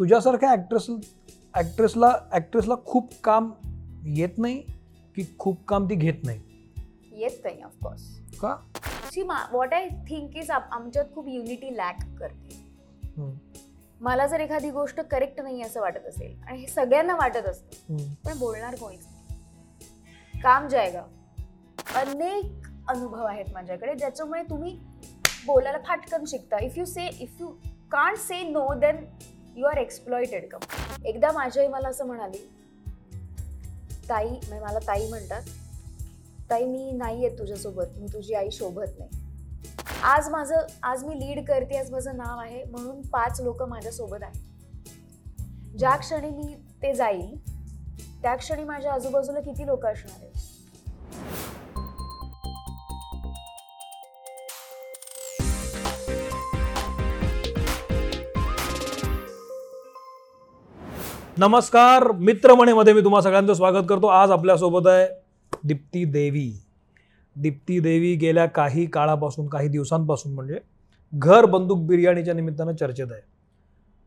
तुझ्यासारख्या actress ऍक्ट्रेसला ऍक्ट्रेसला खूप काम येत नाही की खूप काम ती घेत नाही. येत नाही ऑफकोर्स का? See what I think is आमच्यात खूप युनिटी लॅक करते. मला जर एखादी गोष्ट करेक्ट नाही असं वाटत असेल आणि हे सगळ्यांना वाटत असतं पण बोलणार कोणीच. काम जायगा. अनेक अनुभव आहेत माझ्याकडे ज्याच्यामुळे तुम्ही बोलायला फाटकन शिकता. If you say if you can't say no then you are exploited कम एकदा माझी आई मला असं म्हणाली ताई म्हणजे मला ताई म्हणतात ताई मी नाही आहे तुझ्यासोबत मी तुझी आई शोभत नाही. आज माझं आज मी लीड करते आज माझं नाव आहे म्हणून पाच लोक माझ्यासोबत आहेत. ज्या क्षणी मी ते जाईल त्या क्षणी माझ्या आजूबाजूला किती लोक असणार आहेत? नमस्कार मित्रमणीमध्ये मी तुम्हा सगळ्यांचं स्वागत करतो. आज आपल्यासोबत आहे दीप्ती देवी. दीप्ती देवी गेल्या काही काळापासून काही दिवसांपासून म्हणजे घर बंदूक बिर्याणीच्या निमित्तानं चर्चेत आहे.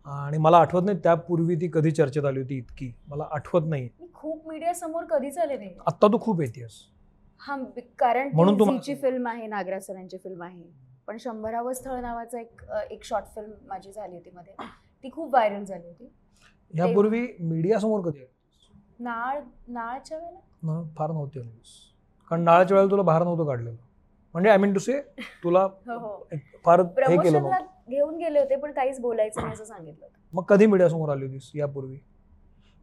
आणि मला आठवत नाही त्यापूर्वी ती कधी चर्चेत आली होती इतकी. मला आठवत नाही. मी खूप मीडिया समोर कधीच आले नाही. आत्ता तू खूप येतेस. हा बी- कारण म्हणून ती तुम्हाला- झीची फिल्म आहे नागराज सरांची फिल्म आहे. पण शंभरावं स्थळ नावाचं एक एक शॉर्ट फिल्म माझी झाली होती मध्ये. ती खूप व्हायरल झाली होती. यापूर्वी मीडिया समोर कधी? नाळ नाळच्या वेळेला? फार नव्हती कारण नाळाच्या वेळेला तुला बाहेर नव्हतं काढलेलं. म्हणजे आय मीन टू से तुला हो हो. फार हे केलं घेऊन गेले होते पण काहीच बोलायचं नाही असं सांगितलं मग कधी मीडिया समोर आली होतीस यापूर्वी?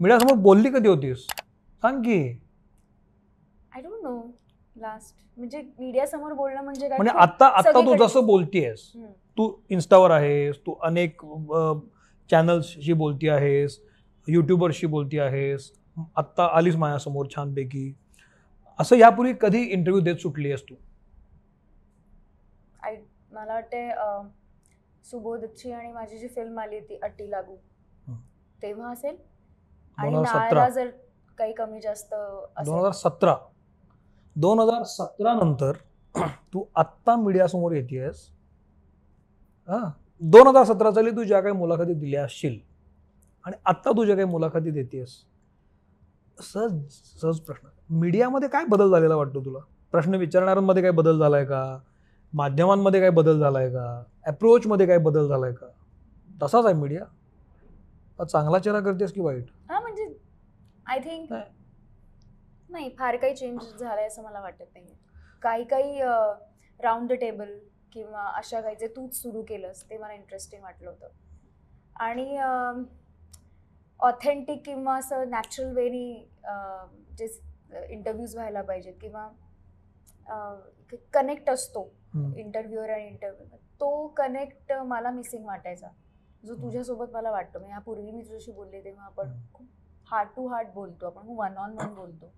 मीडिया समोर बोलली कधी होतीस? सांग की. आय डोंट नो लास्ट म्हणजे मीडिया समोर बोलणं म्हणजे काय? म्हणजे आता आता तू. जसं बोलतीयस. तू इन्स्टावर आहेस तू अनेक चॅनल्सशी बोलती आहेस युट्यूबरशी बोलती आहेस आत्ता आलीस माझ्यासमोर छानपैकी. असं यापूर्वी कधी इंटरव्ह्यू देत सुटली आहेस तू? आय मला वाटते सुबोधची आणि माझी जी फिल्म आली होती अट्टी लागू. तेव्हा असेल? आणि 2017. नाळाला जर काही कमी जास्त दोन हजार सतरा. दोन हजार सतरा नंतर तू आत्ता मीडियासमोर येतेस हां. दोन हजार सतरा साली तू ज्या काही मुलाखती दिल्या असशील. आणि आत्ता तू ज्या काही मुलाखती देतेस. सहज सहज प्रश्न. मीडियामध्ये काय बदल झालेला वाटतो तुला? प्रश्न विचारणाऱ्यांमध्ये काय बदल झालाय का? माध्यमांमध्ये काय बदल झालाय का? अप्रोचमध्ये काय बदल झालाय का? तसाच आहे मीडिया. चांगला चेहरा करतेस की वाईट? हा म्हणजे आय थिंक नाही. नाही फार काही चेंज झालाय असं मला वाटत नाही काही काही राऊंड द टेबल किंवा अशा काही जे तूच सुरू केलंस ते मला इंटरेस्टिंग वाटलं होतं आणि ऑथेंटिक किंवा असं नॅचरल वेनी जे इंटरव्ह्यूज व्हायला पाहिजेत किंवा कनेक्ट असतो. इंटरव्ह्यूअर आणि इंटरव्ह्यू तो कनेक्ट मला मिसिंग वाटायचा जो. तुझ्यासोबत मला वाटतो म्हणजे यापूर्वी मी तुझ्याशी बोलले तेव्हा आपण. खूप हार्ट टू हार्ट बोलतो आपण वन ऑन वन बोलतो.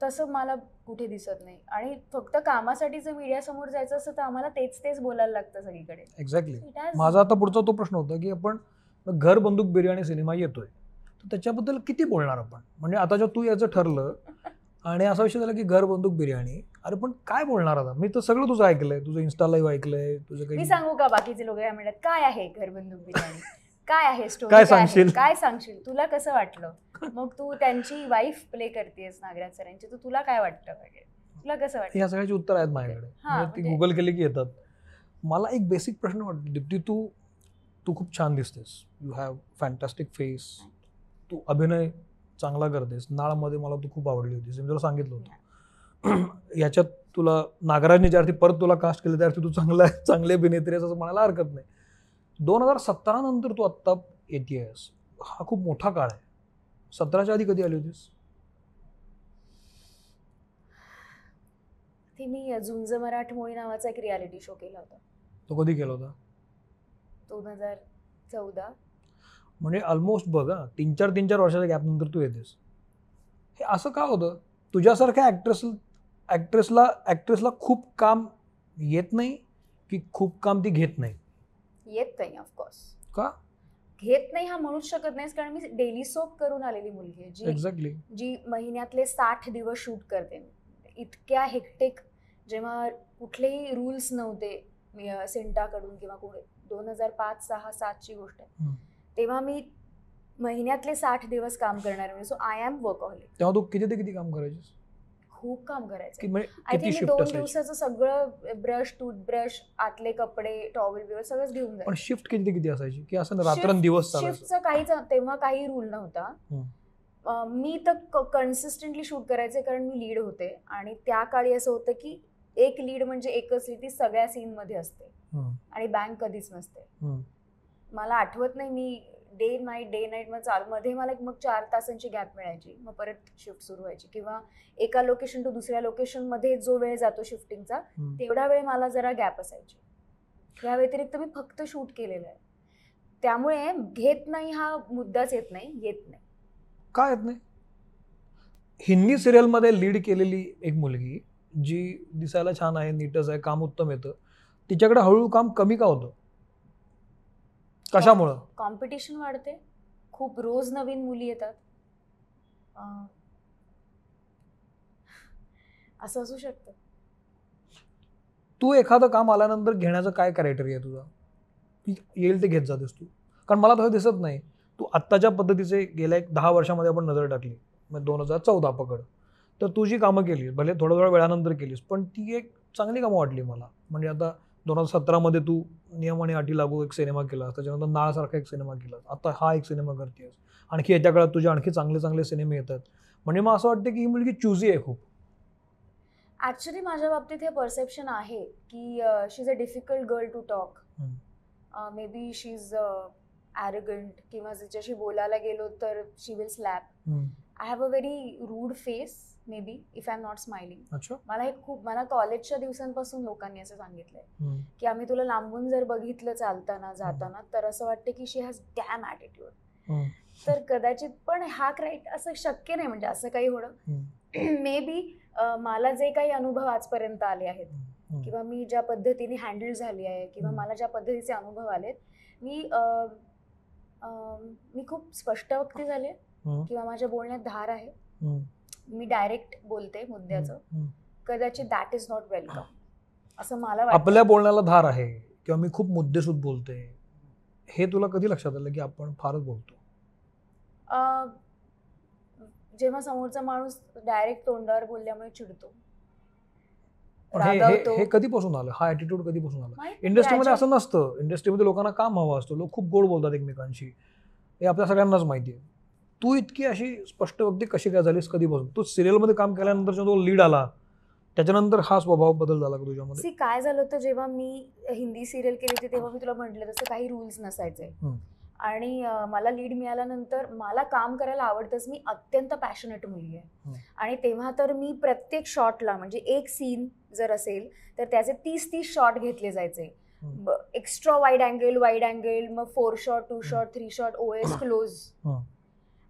तसं मला कुठे दिसत नाही. आणि फक्त कामासाठी जर मीडिया समोर जायचं असतं तर आम्हाला तेच तेच बोलायला लागतं सगळीकडे. एक्झॅक्टली माझा आता पुढचा तो प्रश्न होता की आपण घर बंदूक बिर्याणी सिनेमा येतोय. तर त्याच्याबद्दल किती बोलणार आपण? म्हणजे आता जेव्हा तू याचं ठरलं आणि असा विषय झाला की घर बंदूक बिर्याणी अरे पण काय बोलणार आता? मी तर सगळं तुझं ऐकलंय तुझं इन्स्टा लाईव्ह ऐकलंय तुझं मी काही सांगू का बाकीचे लोक काय म्हणतात काय आहे घरबंदूक बिर्याणी? काय आहे स्टोरी काय सांगशील? काय सांगशील? तुला कसं वाटलं? मग तू त्यांची वाईफ प्ले करतेस नागराज सरांची. तर तुला काय वाटतं वगैरे? तुला कसं वाटतं? या सगळ्याची उत्तर आहेत माझ्याकडे. म्हणजे ती म्हणजे- गुगल केली की येतात. मला एक बेसिक प्रश्न वाटतो. दीप्ती तू तू खूप छान दिसतेस. यू हॅव फॅन्टॅस्टिक फेस तू अभिनय चांगला करतेस. नाळमध्ये मला तू खूप आवडली होतीस. मी तुला सांगितलं होतं. याच्यात तुला नागराजने ज्यार्थी परत तुला कास्ट केलं त्यार्थी तू चांगला चांगली अभिनेत्री असं म्हणायला हरकत नाही. दोन हजार सतरा नंतर तू आत्ता येतेस हा खूप मोठा काळ आहे. सतराच्या आधी कधी आली होतीस? ती मी झुंज मराठमोळी नावाचा एक रियालिटी शो केला होता. तो कधी केला होता? दोन हजार चौदा. म्हणजे ऑलमोस्ट बघ हा तीन चार तीन चार वर्षाच्या गॅपनंतर तू येतेस. हे असं का होतं? तुझ्यासारख्या ॲक्ट्रेस ॲक्ट्रेसला ॲक्ट्रेसला खूप काम येत नाही की खूप काम ती घेत नाही? येत नाही ऑफकोर्स का? घेत नाही हा म्हणूच शकत नाहीस कारण मी डेली सोप करून आलेली मुलगी आहे जी एक्झॅक्टली जी महिन्यातले साठ दिवस शूट करते. इतक्या हेक्टिक जेव्हा कुठलेही रूल्स नव्हते सिंटाकडून किंवा कुठे दोन हजार पाच सहा सातची गोष्ट आहे. हम्म. तेव्हा मी महिन्यातले साठ दिवस काम करणारे म्हणजे सो आय एम वर्कहॉलिक तेव्हा तू किती ते किती काम करायचीस? खूप काम करायचं आय थिंक दोन दिवसाचं सगळं ब्रश टूथब्रश आतले कपडे टॉवेल बिवेल सगळंच घेऊन पण जायचं शिफ्ट किती किती असायची? की असं रात्रंदिवस शिफ्टचा काहीच तेव्हा काही रूल नव्हता. मी तर कन्सिस्टंटली शूट करायचे कारण मी लीड होते. आणि त्या काळी असं होतं की एक लीड म्हणजे एकच लीड ती सगळ्या सीन मध्ये असते. आणि बँक कधीच नसते. मला आठवत नाही मी डे नाईट डे नाईट मग चालू मध्ये मला एक मग चार तासांची गॅप मिळायची. मग परत शिफ्ट सुरू व्हायची. किंवा एका लोकेशन टू दुसऱ्या लोकेशनमध्ये जो वेळ जातो शिफ्टिंगचा. तेवढा वेळ मला जरा गॅप असायची. या व्यतिरिक्त मी फक्त शूट केलेलं आहे. त्यामुळे घेत नाही हा मुद्दाच येत नाही येत नाही. काय येत नाही? हिंदी सिरियलमध्ये लीड केलेली एक मुलगी जी दिसायला छान आहे नीटच आहे काम उत्तम येतं. तिच्याकडे हळूहळू काम कमी का होतं? कशामुळं? कॉम्पिटिशन वाढते. खूप रोज नवीन मुली येतात. असं असू शकतं. तू एखादं काम आल्यानंतर घेण्याचं काय क्रायटेरिया आहे तुझा? की येईल ते घेत जातेस तू. कारण मला तसं दिसत नाही. तू आत्ताच्या पद्धतीचे गेल्या एक दहा वर्षामध्ये आपण नजर टाकली. मग दोन हजार चौदा पकड. तर तू जी कामं केलीस भले थोड्या थोड्या वेळानंतर केलीस पण ती एक चांगली कामं वाटली मला. म्हणजे आता दोन हजार सतरामध्ये तू नियम आणि अटी लागू एक सिनेमा केलास त्याच्यानंतर नाळसारखा एक सिनेमा केलास. आता हा एक सिनेमा करतेस. आणखी याच्या काळात तुझे आणखी चांगले चांगले सिनेमे येतात. म्हणजे मग असं वाटतं की ही मुलगी चुजी आहे खूप. ॲक्च्युली माझ्या बाबतीत हे परसेप्शन आहे की she is a difficult girl to talk maybe she is arrogant किंवा जिच्याशी बोलायला गेलो तर she will slap. I have a very rude face maybe if I am not smiling मला हे खूप मला कॉलेजच्या दिवसांपासून लोकांनी असं सांगितलंय. की आम्ही तुला लांबून जर बघितलं चालताना जाताना तर असं वाटतं की शी हॅज डॅम ॲटिट्यूड हम्म. तर कदाचित पण हा क्राईट असं शक्य नाही म्हणजे असं काही होणं. मे बी मला जे काही अनुभव आजपर्यंत आले आहेत. किंवा मी ज्या पद्धतीने हँडल झाली आहे किंवा. मला ज्या पद्धतीचे अनुभव आलेत मी मी खूप स्पष्ट वक्ती झाले. किंवा माझ्या बोलण्यात धार आहे. मी डायरेक्ट बोलते मुद्द्याचं. कदाचित दॅट इज नॉट वेलकम असं मला आपल्या बोलण्याला धार आहे किंवा मी खूप मुद्देसूद बोलते. हे तुला कधी लक्षात आलं की आपण फारच बोलतो? अं, जेव्हा समोरचा माणूस डायरेक्ट तोंडावर बोलल्यामुळे चिडतो. हे- कधीपासून आलं? हा ॲटिट्यूड कधीपासून आला? इंडस्ट्रीमध्ये असं नसतं. इंडस्ट्रीमध्ये लोकांना काम हवं असतं. लोक खूप गोड बोलतात एकमेकांशी. हे आपल्या सगळ्यांनाच माहिती आहे. तू इतकी अशी स्पष्ट व्यक्ती कशी काय झालीस कधीपासून? तू सिरियलमध्ये काम केल्यानंतर तो लीड आला. त्याच्यानंतर हा स्वभाव बदल झाला का तुझ्यामध्ये? सी काय झालं होतं जेव्हा मी हिंदी सिरियल केली होती तेव्हा मी तुला म्हटलं तसं काही रूल्स नसायचे. हम्म. आणि अं, मला लीड मिळाल्यानंतर मला काम करायला आवडतंच मी अत्यंत पॅशनेट मुलगी आहे. आणि तेव्हा तर मी प्रत्येक शॉटला म्हणजे एक सीन जर असेल तर त्याचे तीस तीस शॉट घेतले जायचे. हम्म. Extra wide angle wide angle मग four shot two shot three shot O S close hmm.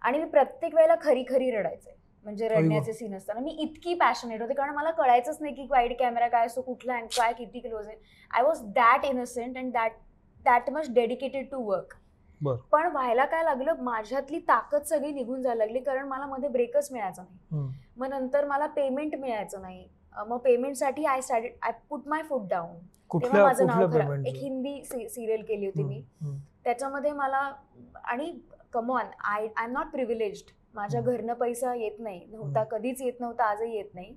आणि मी प्रत्येक वेळेला खरी खरी रडायचे. म्हणजे. रडण्याचे सीन असताना. मी इतकी पॅशनेट होते कारण मला कळायचंच नाही की वाईड कॅमेरा काय असतो कुठला अँग काय किती क्लोज आहे. I was that innocent and that that much dedicated to work. पण व्हायला काय लागलं माझ्यातली ताकद सगळी निघून जायला लागली कारण मला मध्ये ब्रेकच मिळायचा नाही. मग नंतर मला पेमेंट मिळायचं नाही. मग पेमेंटसाठी I started I put my foot down तेव्हा माझं नाव खराब एक हिंदी सिरियल केली होती मी. त्याच्यामध्ये मला आणि come on I I am not privileged माझ्या. घरनं पैसा येत नाही. नव्हता. कधीच येत नव्हता आजही येत नाही.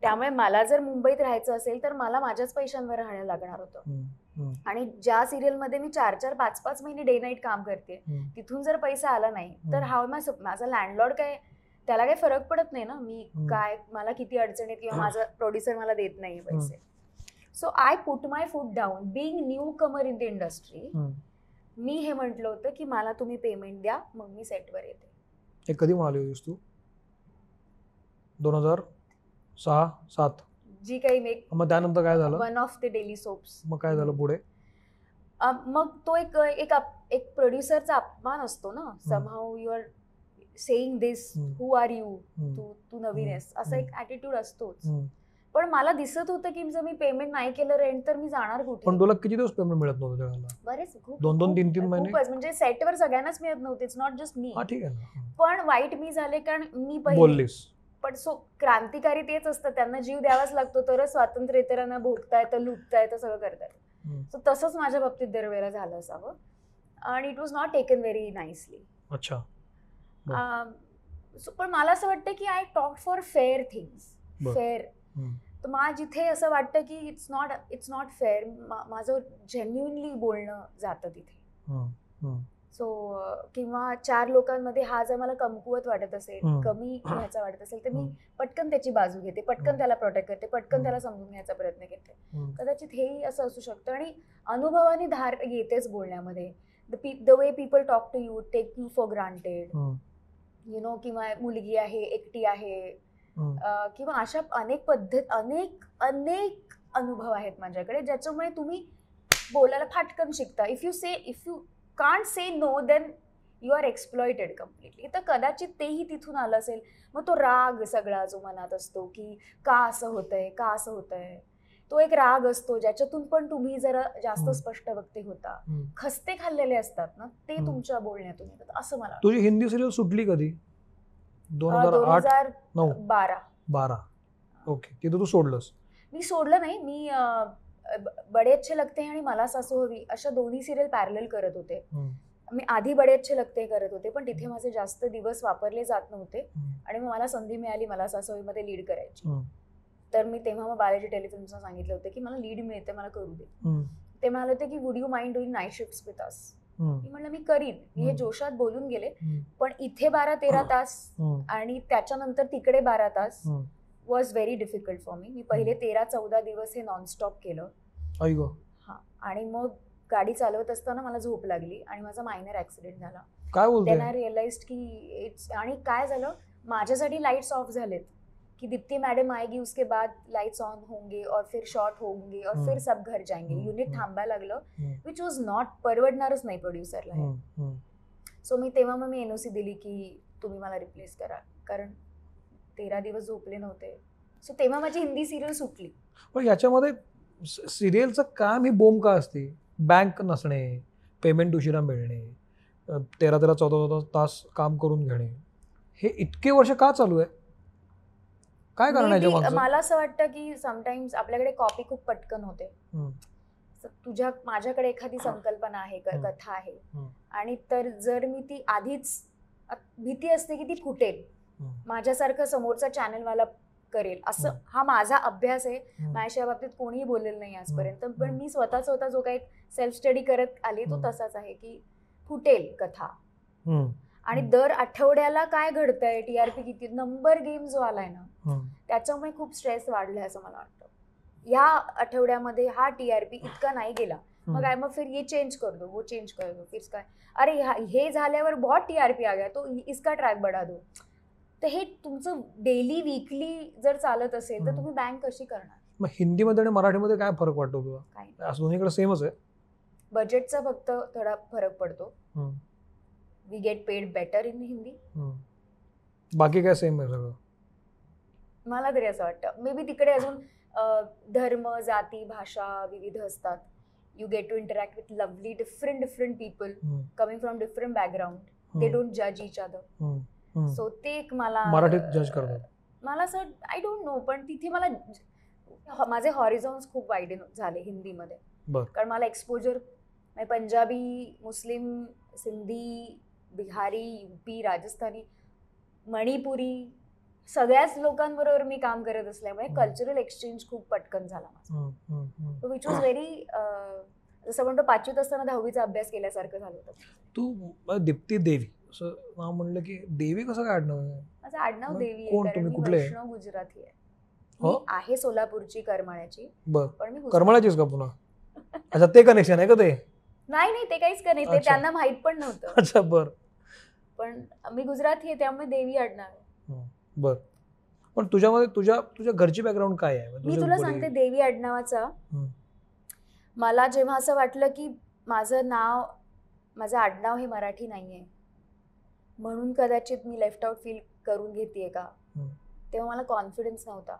त्यामुळे मला जर मुंबईत राहायचं असेल तर मला माझ्याच पैशांवर राहायला लागणार होतं. आणि ज्या सिरियलमध्ये मी चार चार पाच पाच महिने डे नाईट काम करते तिथून जर पैसा आला नाही तर. हा मा- माझा लँडलॉर्ड काय त्याला काही फरक पडत नाही ना? मी. काय मला किती अडचणीत किंवा माझा प्रोड्युसर मला देत नाही पैसे. So I put my foot down being newcomer in the industry मी हे म्हटलं होतं की मला तुम्ही पेमेंट द्या मग मी सेटवर येते. हे कधी म्हणाली होतीस तू? दोन हजार सहा सात. जी काही मेक मग त्यानंतर काय झालं? One of the daily soaps मग काय झालं पुढे? मग तो एक एक अप- एक प्रोड्युसरचा अपमान असतो ना? Somehow you are saying this hmm. Who are you हम्म. तू तू नवीन. आहेस. असा एक ऍटिट्यूड असतोच. हम्म. पण मला दिसत होतं की जर मी पेमेंट नाही केलं रेंट तर मी जाणार कुठे? पण तुला किती दिवस पेमेंट मिळत नव्हतं त्यावेळेला? बरेच खूप दोन- दोन, तीन- तीन महिने? खूपच. म्हणजे सेटवर सगळ्यांनाच मिळत नव्हते. इट्स नॉट जस्ट मी हा ठीक आहे ना. पण वाईट मी झाले कारण मी पहिली बोललीस. पण सो क्रांतिकारी तेच असतं. त्यांना जीव द्यावाच लागतो. तरच स्वातंत्र्य इतरांना भोगता येतं लुटता येतं सगळं करता येतं हम्म. सो तसंच माझ्या बाबतीत दरवेळेला झालं असावं. आणि it was not taken very nicely अच्छा. बर. पण मला असं वाटतं की I talk for fair things बर. फेअर. तर मला जिथे असं वाटतं की it's not it's not fair माझं जेन्युनली बोलणं जातं तिथे. सो किंवा चार लोकांमध्ये हा जर मला कमकुवत वाटत असेल. कमी ह्याचा वाटत असेल तर मी. पटकन त्याची बाजू घेते पटकन. त्याला प्रोटेक्ट करते पटकन. त्याला समजून घ्यायचा प्रयत्न करते. कदाचित हेही असं असू शकतं आणि अनुभवाने धार येतेच बोलण्यामध्ये the p the way people talk to you take you for granted. You know किंवा मुलगी आहे एकटी आहे किंवा अशा अनेक पद्धत अनेक अनेक अनुभव आहेत माझ्याकडे ज्याच्यामुळे तुम्ही बोलायला फाटकन शिकता if you say if you can't say no then you are exploited completely तर कदाचित तेही तिथून आलं असेल मग तो राग सगळा जो मनात असतो की का असं होतंय का असं होतंय तो एक राग असतो ज्याच्यातून पण तुम्ही जरा जास्त. स्पष्ट वक्ते होता. खस्ते खाल्लेले असतात ना ते. तुमच्या बोलण्यातून येतात असं मला. तुझी हिंदी सिरियल सुटली कधी दोन हजार आठ नऊ. बारा. बारा. ओके. तिथं तू सोडलंस. मी सोडलं नाही. मी बडे अच्छे लगते हैं आणि मला सासू हवी अशा दोन्ही सिरियल पॅरल करत होते. मी आधी बडे अच्छे लगते करत होते पण तिथे माझे जास्त दिवस वापरले जात नव्हते. आणि मग मला संधी मिळाली मला सासू हवीमध्ये लीड करायची. तर मी तेव्हा मग बालाजी टेलिफिल्मचं सांगितलं होतं की मला लीड मिळते मला करू दे. ते म्हणाले होते की would you mind doing night shift with us hmm. मी म्हणलं मी करीन. मी हे. जोशात बोलून गेले. पण इथे बारा तेरा तास. आणि त्याच्यानंतर तिकडे बारा तास. Was very difficult for me मी पहिले तेरा चौदा दिवस हे नॉनस्टॉप केलं. हा. आणि मग गाडी चालवत असताना मला झोप लागली आणि माझा मायनर ऍक्सिडेंट झाला. काय आय रिअलाइज की इट्स आणि काय झालं? माझ्यासाठी लाईट्स ऑफ झालेत. की दीप्ति मैडम आएगी उसके बाद लाइट्स ऑन होंगे और फिर शॉर्ट होंगे और. फिर सब घर जाएंगे युनिट. थांबायला लागलं. विच वॉज नॉट परवडणारच नाही प्रोड्युसरला. हम्म. सो मी तेव्हा मग मी एनओसी दिली की तुम्ही मला रिप्लेस करा कारण तेरा दिवस झोपले नव्हते सो तेव्हा माझी हिंदी सिरियल सुटली पण याच्यामध्ये सिरियलचं काम ही बोंब का असते बँक नसणे पेमेंट उशिरा मिळणे तेरा तेरा चौदा चौदा तास काम करून घेणे हे इतके वर्ष का चालू आहे काय कारण आहे Maybe मागचं मला असं वाटतं की समटाईम्स आपल्याकडे कॉपी खूप पटकन होते तुझ्या माझ्याकडे एखादी संकल्पना आहे. कथा आहे. आणि तर जर मी ती आधीच भीती असते की ती फुटेल. माझ्यासारखं समोरचा चॅनलवाला करेल असं. हा माझा अभ्यास आहे. माझ्या बाबतीत कोणीही बोललेलं नाही आजपर्यंत. पण मी स्वतः स्वतः जो काही सेल्फ स्टडी करत आली तो. तसाच आहे की फुटेल कथा. आणि. दर आठवड्याला काय घडतंय? टीआरपी किती? नंबर गेम जो आलाय ना. हम्म. त्याच्यामुळे खूप स्ट्रेस वाढलाय असं मला वाटतं. ह्या आठवड्यामध्ये हा टीआरपी इतका नाही गेला. मग काय? मग फिर ये चेंज कर दो वो चेंज कर दो फिर काय? अरे हे झाल्यावर बहुत टीआरपी आ गया तो इसका ट्रॅक बढ़ा दो. तर हे तुमचं डेली वीकली जर चालत असेल तर. तुम्ही बँक कशी करणार? मग हिंदीमध्ये आणि मराठीमध्ये काय फरक वाटतो तुला? दोन्हीकडे सेमच आहे. बजेटचा फक्त थोडा फरक पडतो. We get paid better in Hindi. बाकी काय सेम आहे सगळं मला तरी असं वाटतं मे बी तिकडे अजून धर्म जाती भाषा विविध असतात you get to interact with lovely different different people. Coming from different background they. Don't जज इच अदर. सो ते एक मला मराठीत जज करतात मला असं आय डोंट नो पण तिथे मला माझे हॉरिझॉन्स खूप वाईड झाले हिंदीमध्ये. कारण मला exposure Punjabi Muslim Sindhi Bihari UP Rajasthani Manipuri सगळ्याच लोकांबरोबर मी काम करत असल्यामुळे. कल्चरल एक्सचेंज खूप पटकन झाला माझा. विच वॉज व्हेरी जसं म्हणतो पाचवीत असताना दहावीचा अभ्यास केल्यासारखं झालं होतं तू दीप्ती देवी असं नाव म्हणलं की देवी कसं काय आडनाव आहे माझं आडनाव देवी? वैष्णव गुजराती आहे हो? मी आहे सोलापूरची करमाळ्याची पण मी गुजराती. करमळाचीच का पुन्हा अच्छा ते कनेक्शन आहे का ते नाही नाही ते काहीच का नाही ते अच्छा. त्यांना माहीत पण नव्हतं अच्छा बर पण मी गुजराती आहे त्यामुळे देवी आडनाव आहे. बर पण तुझ्यामध्ये तुझ्या तुझ्या घरची बॅकग्राऊंड काय आहे म्हणजे मी तुला सांगते देवी आडनावाचा. मला जेव्हा असं वाटलं की माझं नाव माझं आडनाव हे मराठी नाहीये म्हणून कदाचित मी लेफ्ट आउट फील करून घेते का. तेव्हा मला कॉन्फिडन्स नव्हता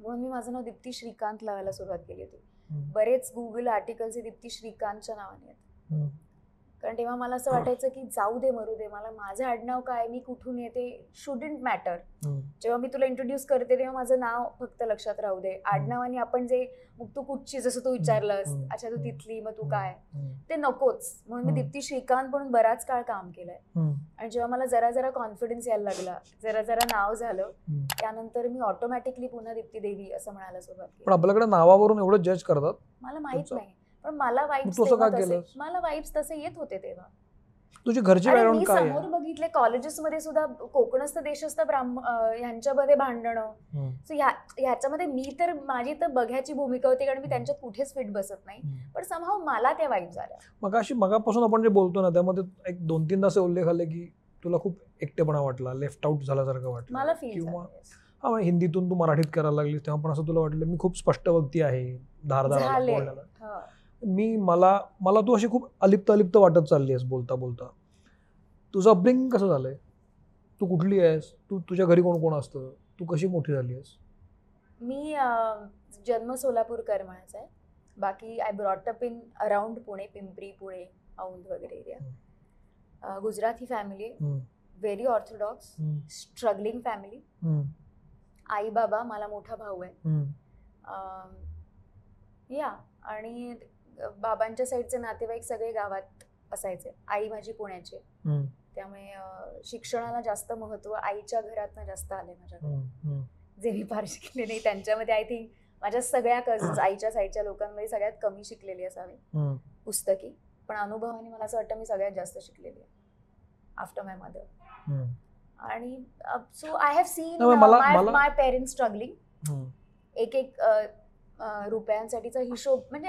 म्हणून मी माझं नाव दीप्ती श्रीकांत लावायला सुरुवात केली होती. बरेच गुगल आर्टिकल्स हे दीप्ती श्रीकांतच्या नावाने आहेत. कारण तेव्हा मला असं वाटायचं की जाऊ दे मरू दे मला माझं आडनाव काय मी कुठून येते शुडंट मॅटर. जेव्हा मी तुला इंट्रोड्यूस करते तेव्हा माझं नाव फक्त लक्षात राहू दे आडनावाने आपण जे मग तू कुठची जसं तू विचारलंस. अच्छा तू. तिथली मग तू काय. ते नकोच म्हणून मी. दीप्ती श्रीकांत म्हणून बराच काळ काम केलंय. आणि जेव्हा मला जरा जरा कॉन्फिडन्स यायला लागला जरा जरा नाव झालं. त्यानंतर मी ऑटोमॅटिकली पुन्हा दीप्ती देवी असं म्हणायला सुरुवात पण आपल्याकडे नावावरून एवढं जज करतात मला माहीत नाही पण मला वाईब्स? मला वाईब्स तसे येत होते तेव्हा. तुझी घरची मी काय समोर बघितले कॉलेजेसमध्ये सुद्धा कोकणस्थ देशस्थ ब्राह्म अं, ह्यांच्यामध्ये भांडणं. सो ह्या ह्याच्यामध्ये मी तर माझी तर बघ्याची भूमिका होती कारण मी त्यांच्यात कुठेच फिट बसत नाही. पण समहाव मला त्या वाईब झाल्या मग अशी मगापासून आपण जे बोलतो ना त्यामध्ये एक दोन तीनदा असे उल्लेख आले की तुला खूप एकटेपणा वाटला लेफ्ट आउट झाल्यासारखं वाटलं. मला फील हा म्हणजे हिंदीतून तू मराठीत करायला लागलीस तेव्हा पण असं तुला वाटलं मी खूप स्पष्ट व्यक्ती आहे धारदार झाले. मी मला मला तू अशी खूप अलिप्त अलिप्त वाटत चालली आहेस बोलता बोलता. तुझं अपब्रिंग कसं झालंय? तू कुठली आहेस? तू तुझ्या घरी कोण कोण असतं? तू कशी मोठी झाली आहेस मी जन्म सोलापूर करमाळाचा आहे. बाकी I brought up in around Pune Pimpri Pune Aundh वगैरे area Gujarati family very orthodox struggling family आई बाबा मला मोठा भाऊ आहे. या. आणि बाबांच्या साईडचे नातेवाईक सगळे गावात असायचे. आई माझी पुण्याची. त्यामुळे शिक्षणाला जास्त महत्त्व आईच्या घरातनं जास्त आले माझ्याकडे. जे मी फार शिकले नाही त्यांच्यामध्ये आय थिंक माझ्या सगळ्या कझन्स आईच्या साईडच्या लोकांमध्ये सगळ्यात कमी शिकलेली असावी. पुस्तकी. पण अनुभवाने मला असं वाटतं मी सगळ्यात जास्त शिकलेली आहे. After my mother. आणि so I have seen my parents struggling. एक एक रुपयांसाठीचा हिशोब म्हणजे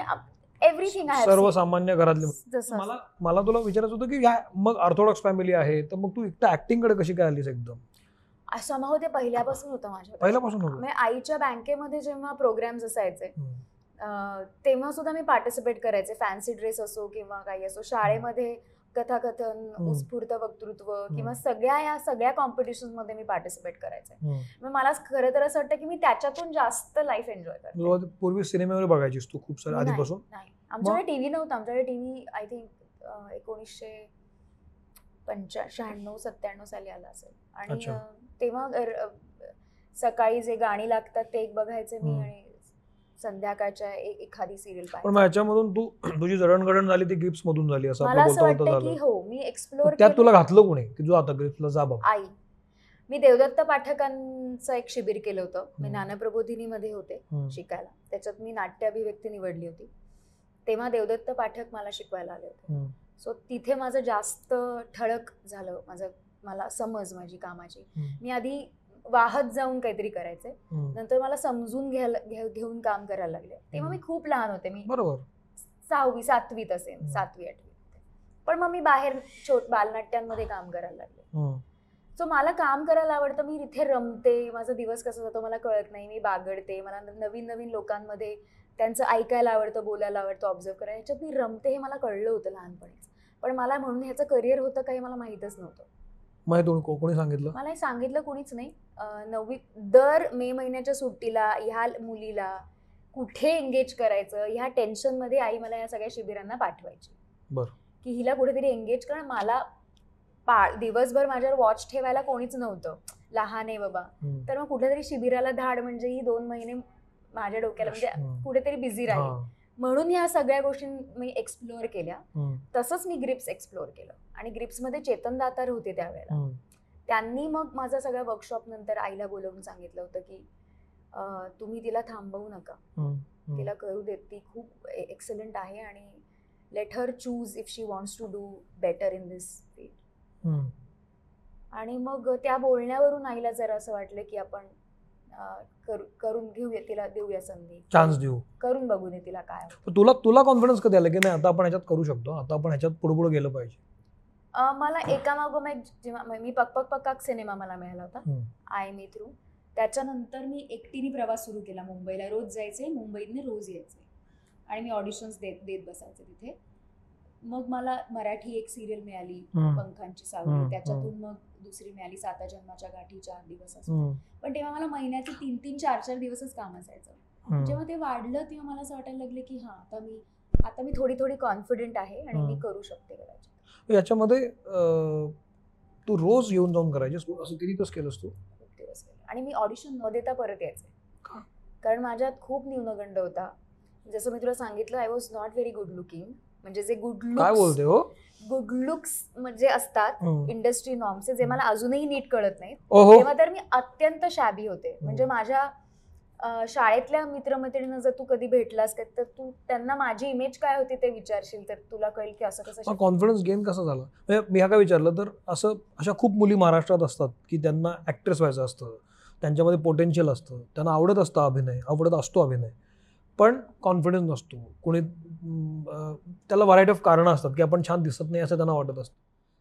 एव्हरीथिंग आहे सर्वसामान्य घरातले जसं मला मला तुला विचारायचं होतं की ह्या मग ऑर्थोडॉक्स फॅमिली आहे तर मग तू एकटा ऍक्टिंगकडे कशी काय आलीस एकदम? समहाव ते पहिल्यापासून होतं माझ्या पहिल्यापासून होतं. म्हणजे आईच्या बँकेमध्ये जेव्हा प्रोग्राम्स असायचे हम्म. अ, तेव्हा सुद्धा मी पार्टिसिपेट करायचे. फॅन्सी ड्रेस असो किंवा काही असो शाळेमध्ये कथाकथन. उत्स्फूर्त वक्तृत्व किंवा सगळ्या या सगळ्या कॉम्पिटिशनमध्ये मी पार्टिसिपेट करायचे. हम्म. मग मला खरं तर असं वाटतं की मी त्याच्यातून जास्त लाईफ एन्जॉय करते. तुला पूर्वी सिनेमे बघायचीस तू खूप सारे नाही, आधीपासून? नाही. आमच्याकडे टीव्ही नव्हता. आमच्याकडे टीव्ही आय थिंक एकोणीसशे पंचा शहाण्णव सत्त्याण्णव साली आला असेल. आणि तेव्हा सकाळी जे गाणी लागतात ते एक बघायचे मी. आणि संध्याकाळच्या एखादी सिरियल पण मग ह्याच्यामधून तू तुझी जडणघडण झाली ती ग्रिप्स मधून झाली असं मला असं वाटतं की हो मी एक्सप्लोर त्यात तुला घातलं कोणी? की तू आता ग्रिप्सला जा बाबा आई. मी देवदत्त पाठकांचं एक शिबिर केलं होतं. मी. ज्ञानप्रबोधिनीमध्ये होते. शिकायला. त्याच्यात मी नाट्य अभिव्यक्ती निवडली होती. तेव्हा देवदत्त पाठक मला शिकवायला आले होते. सो तिथे माझं जास्त ठळक झालं माझं मला समज माझी कामाची. मी आधी वाहत जाऊन काहीतरी करायचे. नंतर मला समजून घ्यायला घेऊन काम करायला लागले. तेव्हा मी खूप लहान होते. मी बरोबर. सहावी सातवीत असेल. सातवी आठवी. पण मग मी बाहेर छोट बालनाट्यांमध्ये काम करायला लागले. सो मला काम करायला आवडतं. मी इथे रमते. माझा दिवस कसा जातो मला कळत नाही. मी बागडते. मला नवीन नवीन लोकांमध्ये त्यांचं ऐकायला आवडतं बोलायला आवडतं ऑब्झर्व करायला. ह्याच्यात मी रमते हे मला कळलं होतं लहानपणीच. पण मला म्हणून ह्याचं करिअर होतं काही मला माहीतच नव्हतं. कोणी सांगितलं? मला हे सांगितलं कोणीच नाही. नववी दर मे महिन्याच्या सुट्टीला ह्या मुलीला कुठे एंगेज करायचं ह्या टेन्शनमध्ये आई मला या सगळ्या शिबिरांना पाठवायची. बरं. की हिला कुठेतरी एंगेज कारण मला पा दिवसभर माझ्यावर वॉच ठेवायला कोणीच नव्हतं. लहान आहे बाबा. तर मग कुठेतरी शिबिराला धाड म्हणजे ही दोन महिने माझ्या डोक्याला म्हणजे. कुठेतरी बिझी राहील. म्हणून ह्या सगळ्या गोष्टी मी एक्सप्लोअर केल्या. तसंच मी ग्रिप्स एक्सप्लोअर केलं आणि ग्रिप्समध्ये चेतन दातार होते त्यावेळेला. त्यांनी मग माझा सगळ्या वर्कशॉप नंतर आईला बोलवून सांगितलं होतं की तुम्ही तिला थांबवू नका. तिला करू देत ती खूप एक्सलंट आहे आणि let her choose if she wants to do better in this field. आणि मग त्या बोलण्यावरून आईला जरा असं वाटलं की आपण करू- करून घेऊया तिला देऊया संधी. चान्स देऊ. करून बघू दे तिला काय तुला तुला कॉन्फिडन्स कधी आला की नाही आता आपण ह्याच्यात करू शकतो? आता आपण ह्याच्यात पुढे पुढे गेलं पाहिजे. मला एकामागोम एक जेव्हा मी पक पक पकाक सिनेमा मला मिळाला होता. आय मी थ्रू त्याच्यानंतर मी एकटीने प्रवास सुरू केला मुंबईला. रोज जायचे मुंबईतने रोज यायचे. आणि मी ऑडिशन्स देत देत बसायचे तिथे. मग मला मराठी एक सिरियल मिळाली. पंखांची सावली. त्याच्यातून मग दुसरी मिळाली साता जन्माच्या गाठी चार दिवस. पण तेव्हा मला महिन्याचे तीन तीन चार चार दिवसच काम असायचं. जेव्हा ते वाढलं तेव्हा मला असं वाटायला लागलं की हा आता मी आता मी थोडी थोडी कॉन्फिडेंट आहे आणि मी. करू शकते कदाचित. याच्यामध्ये तू रोज येऊन जाऊन करायचीस? असं किती तास केलंस तू? खूप दिवस गेले आणि मी ऑडिशन न देता परत यायचे? कारण माझ्यात खूप न्यूनगंड होता. जसं मी तुला सांगितलं I was not very good looking म्हणजे जे गुड काय बोलते हो? गुड लुक्स म्हणजे असतात. इंडस्ट्री नॉर्म्स जे मला अजूनही नीट कळत ओहो. तेव्हा तर मी अत्यंत शाबी होते. म्हणजे हम्म. माझ्या शाळेतल्या मित्रमैत्रिणींना जर तू कधी भेटलास का तर तू त्यांना माझी इमेज काय होती ते विचारशील तर तुला कळेल की असं कसं कॉन्फिडन्स गेन कसा झाला? म्हणजे मी ह्या काय विचारलं तर असं अशा खूप मुली महाराष्ट्रात असतात की त्यांना ॲक्ट्रेस व्हायचं असतं त्यांच्यामध्ये पोटेन्शियल असतं त्यांना आवडत असतं अभिनय आवडत असतो अभिनय. पण कॉन्फिडन्स नसतो. कोणी त्याला व्हरायटी ऑफ कारणं असतात की आपण छान दिसत नाही असं त्यांना वाटत असतं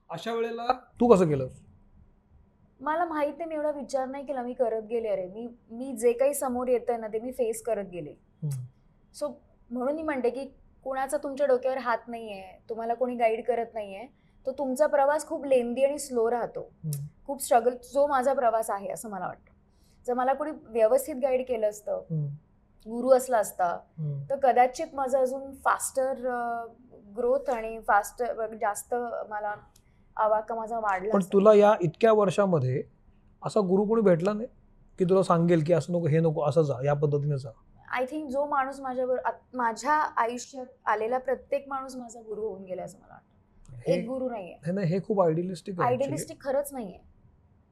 अशा वेळेला तू कसं केलं मला माहीत नाही मी एवढा विचार नाही केला मी करत गेले अरे मी मी जे काही समोर येतंय ना ते मी फेस करत गेले. सो म्हणून मी म्हणते की कोणाचा तुमच्या डोक्यावर हात नाहीये तुम्हाला कोणी गाईड करत नाहीये तो तुमचा प्रवास खूप लेंदी आणि स्लो राहतो. खूप स्ट्रगल जो माझा प्रवास आहे असं मला वाटतं जर मला कोणी व्यवस्थित गाईड केलं असतं. गुरु असला असता. तर कदाचित माझं अजून फास्टर ग्रोथ आणि फास्टर जास्त मला आवाका माझा वाढला पण. तुला या इतक्या वर्षामध्ये असा गुरु कोणी भेटला नाही की तुला सांगेल की असं नको हे नको असं जा या पद्धतीने जा आय थिंक जो माणूस माझ्यावर माझ्या आयुष्यात आलेला प्रत्येक माणूस माझा गुरु होऊन गेला असं मला वाटतं हे एक गुरु नाहीये हे हे खूप आयडियलिस्टिक. आयडियलिस्टिक खरंच नाहीये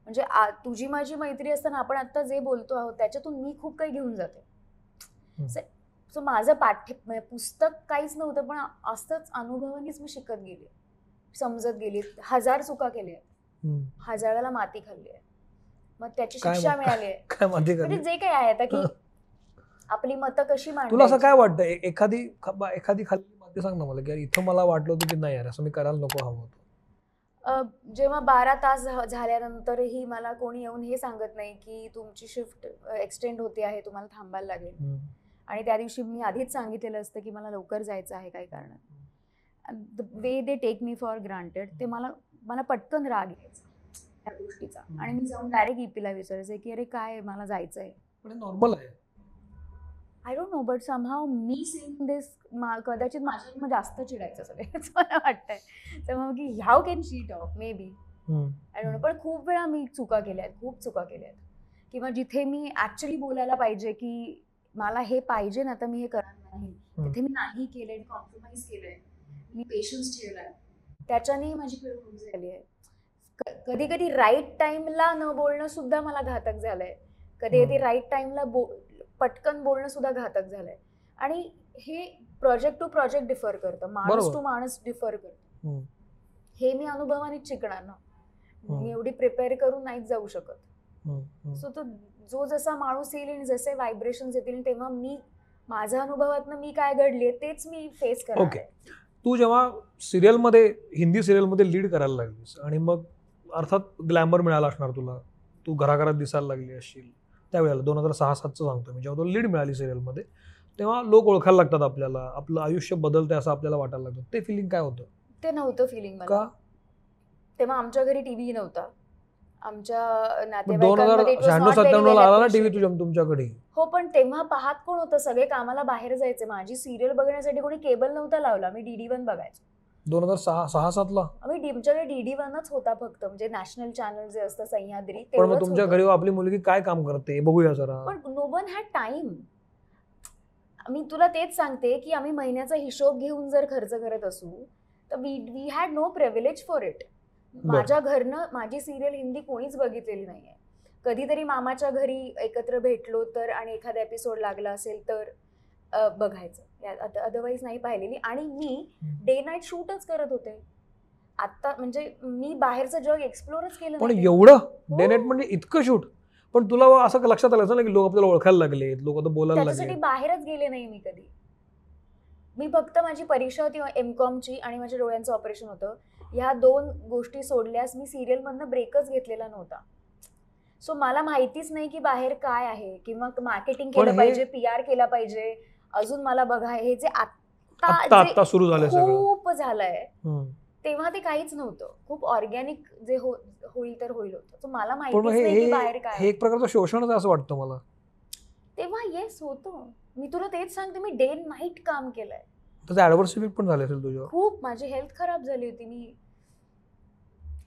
म्हणजे तुझी माझी मैत्री असताना आपण आता जे बोलतो आहोत त्याच्यातून मी खूप काही घेऊन जाते. सो माझं पाठ्य म्हणजे पुस्तक काहीच नव्हतं पण असंच अनुभवानेच मी शिकत गेले. समजत गेली. हजार चुका केल्या. हजाराला माती खाल्ली आहे. मग त्याची शिक्षा? मिळाली आहे. म्हणजे जे काही आहे आता की आपली मतं कशी मांडायची? तुला असं काय वाटतं? एखादी एखादी खाली माहिती सांग ना मला की इथं मला वाटलं होतं की नाही यार असं मी करायला नको हवं होतं. जेव्हा बारा तास झाल्यानंतरही मला कोणी येऊन हे सांगत नाही की तुमची शिफ्ट एक्सटेंड होते आहे तुम्हाला थांबायला लागेल. आणि त्या दिवशी मी आधीच सांगितलेलं असतं की मला लवकर जायचं आहे काही कारण the way they take me for granted ते मला मला पटकन राग यायचा त्या गोष्टीचा. आणि मी जाऊन डायरेक्ट ईपीला विचारायचं की अरे काय मला जायचं आहे नॉर्मल आहे. I don't know but somehow me saying this कदाचित माझ्यावर जास्त चिडायचं सगळे असं मला वाटतंय. तर मग की how can she talk maybe. I don't know पण खूप वेळा मी चुका केल्या आहेत खूप चुका केल्या आहेत. किंवा जिथे मी ॲक्च्युली बोलायला पाहिजे की मला हे पाहिजे ना तर मी हे करणार नाही. तिथे मी नाही केलंय कॉम्प्रोमाइज केलंय मी पेशन्स ठेवलाय त्याच्यानेही माझी पिळवणूक झाली आहे कधी कधी राईट टाइमला न बोलणं सुद्धा मला घातक झालंय कधी कधी. राईट टाइमला बो पटकन बोलणं सुद्धा घातक झालंय आणि हे प्रोजेक्ट टू प्रोजेक्ट डिफर करतं माणूस. टू माणूस डिफर करतं. हे मी अनुभवानेच शिकणार ना. मी एवढी प्रिपेअर करून नाहीच जाऊ शकत. सो तो जो जसा माणूस येईल आणि जसे व्हायब्रेशन येतील तेव्हा मी माझ्या अनुभवातनं मी काय घडले तेच मी फेस करणार Okay. आहे. तू जेव्हा सिरियलमध्ये हिंदी सिरियलमध्ये लीड करायला लागलीस आणि मग अर्थात ग्लॅमर मिळाला असणार तुला तू घराघरात दिसायला लागली असशील त्यावेळेला दोन हजार सहा सातचं सांगतो मी जेव्हा तुला लीड मिळाली सिरियलमध्ये तेव्हा लोक ओळखायला लागतात आपल्याला आपलं आयुष्य बदलतंय असं आपल्याला वाटायला लागतं ते फिलिंग काय होतं ते नव्हतं फिलिंग मला का तेव्हा आमच्या घरी टीव्ही नव्हता आमच्या नातेवाईकांमध्ये it was शहाण्णव not very सत्त्याण्णव well आला ना appreciated. टीव्ही तुझ्या तुमच्याकडे? हो पण तेव्हा पाहत कोण होतं? सगळे कामाला बाहेर जायचे. माझी सिरियल बघण्यासाठी कोणी केबल नव्हता लावला. मी डीडी वन बघायचो. दोन हजार सहा सहा सातला? आम्ही आमच्याकडे डीडी वनच होता फक्त. म्हणजे नॅशनल चॅनल जे असतं सह्याद्री पण मग तुमच्या. घरी आपली मुलगी काय काम करते? बघूया जरा. पण नो वन हॅड टाइम मी तुला तेच सांगते की आम्ही महिन्याचा हिशोब घेऊन जर खर्च करत असू तर we we had no privilege for it माझ्या घरनं माझी सिरियल हिंदी कोणीच बघितलेली नाहीये. कधीतरी मामाच्या घरी एकत्र भेटलो तर आणि एखादा एपिसोड लागला असेल तर बघायचं. अदरवाईज नाही पाहिलेली. आणि मी डे नाईट शूटच करत होते. आता म्हणजे मी बाहेरचं जग एक्सप्लोरच केलं पण. एवढं? डे नाईट म्हणजे इतकं शूट पण तुला असं लक्षात आलं ना की लोक आपल्याला ओळखायला लागले लोक आता बोलायला लागले बाहेरच गेले नाही मी कधी. मी फक्त माझी परीक्षा होती एम कॉमची आणि माझ्या डोळ्यांचं ऑपरेशन होतं. ह्या दोन गोष्टी सोडल्यास मी सिरियलमधनं ब्रेकच घेतलेला नव्हता. सो मला माहितीच नाही की बाहेर काय आहे किंवा मार्केटिंग केलं पाहिजे पी आर केला पाहिजे. अजून मला बघा हे जे आत्ता आता सुरू झालं खूप झालंय. तेव्हा ते काहीच नव्हतं. खूप ऑर्गॅनिक जे हो होईल तर होईल होतं. So मला माहितीच हे नाही की बाहेर काय एक प्रकारचं शोषणच असं वाटतं मला. तेव्हा येस होतं. मी तुला तेच सांगते मी डे नाईट काम केलंय. पण झाले असेल तुझ्यावर. खूप. माझी हेल्थ खराब झाली होती. मी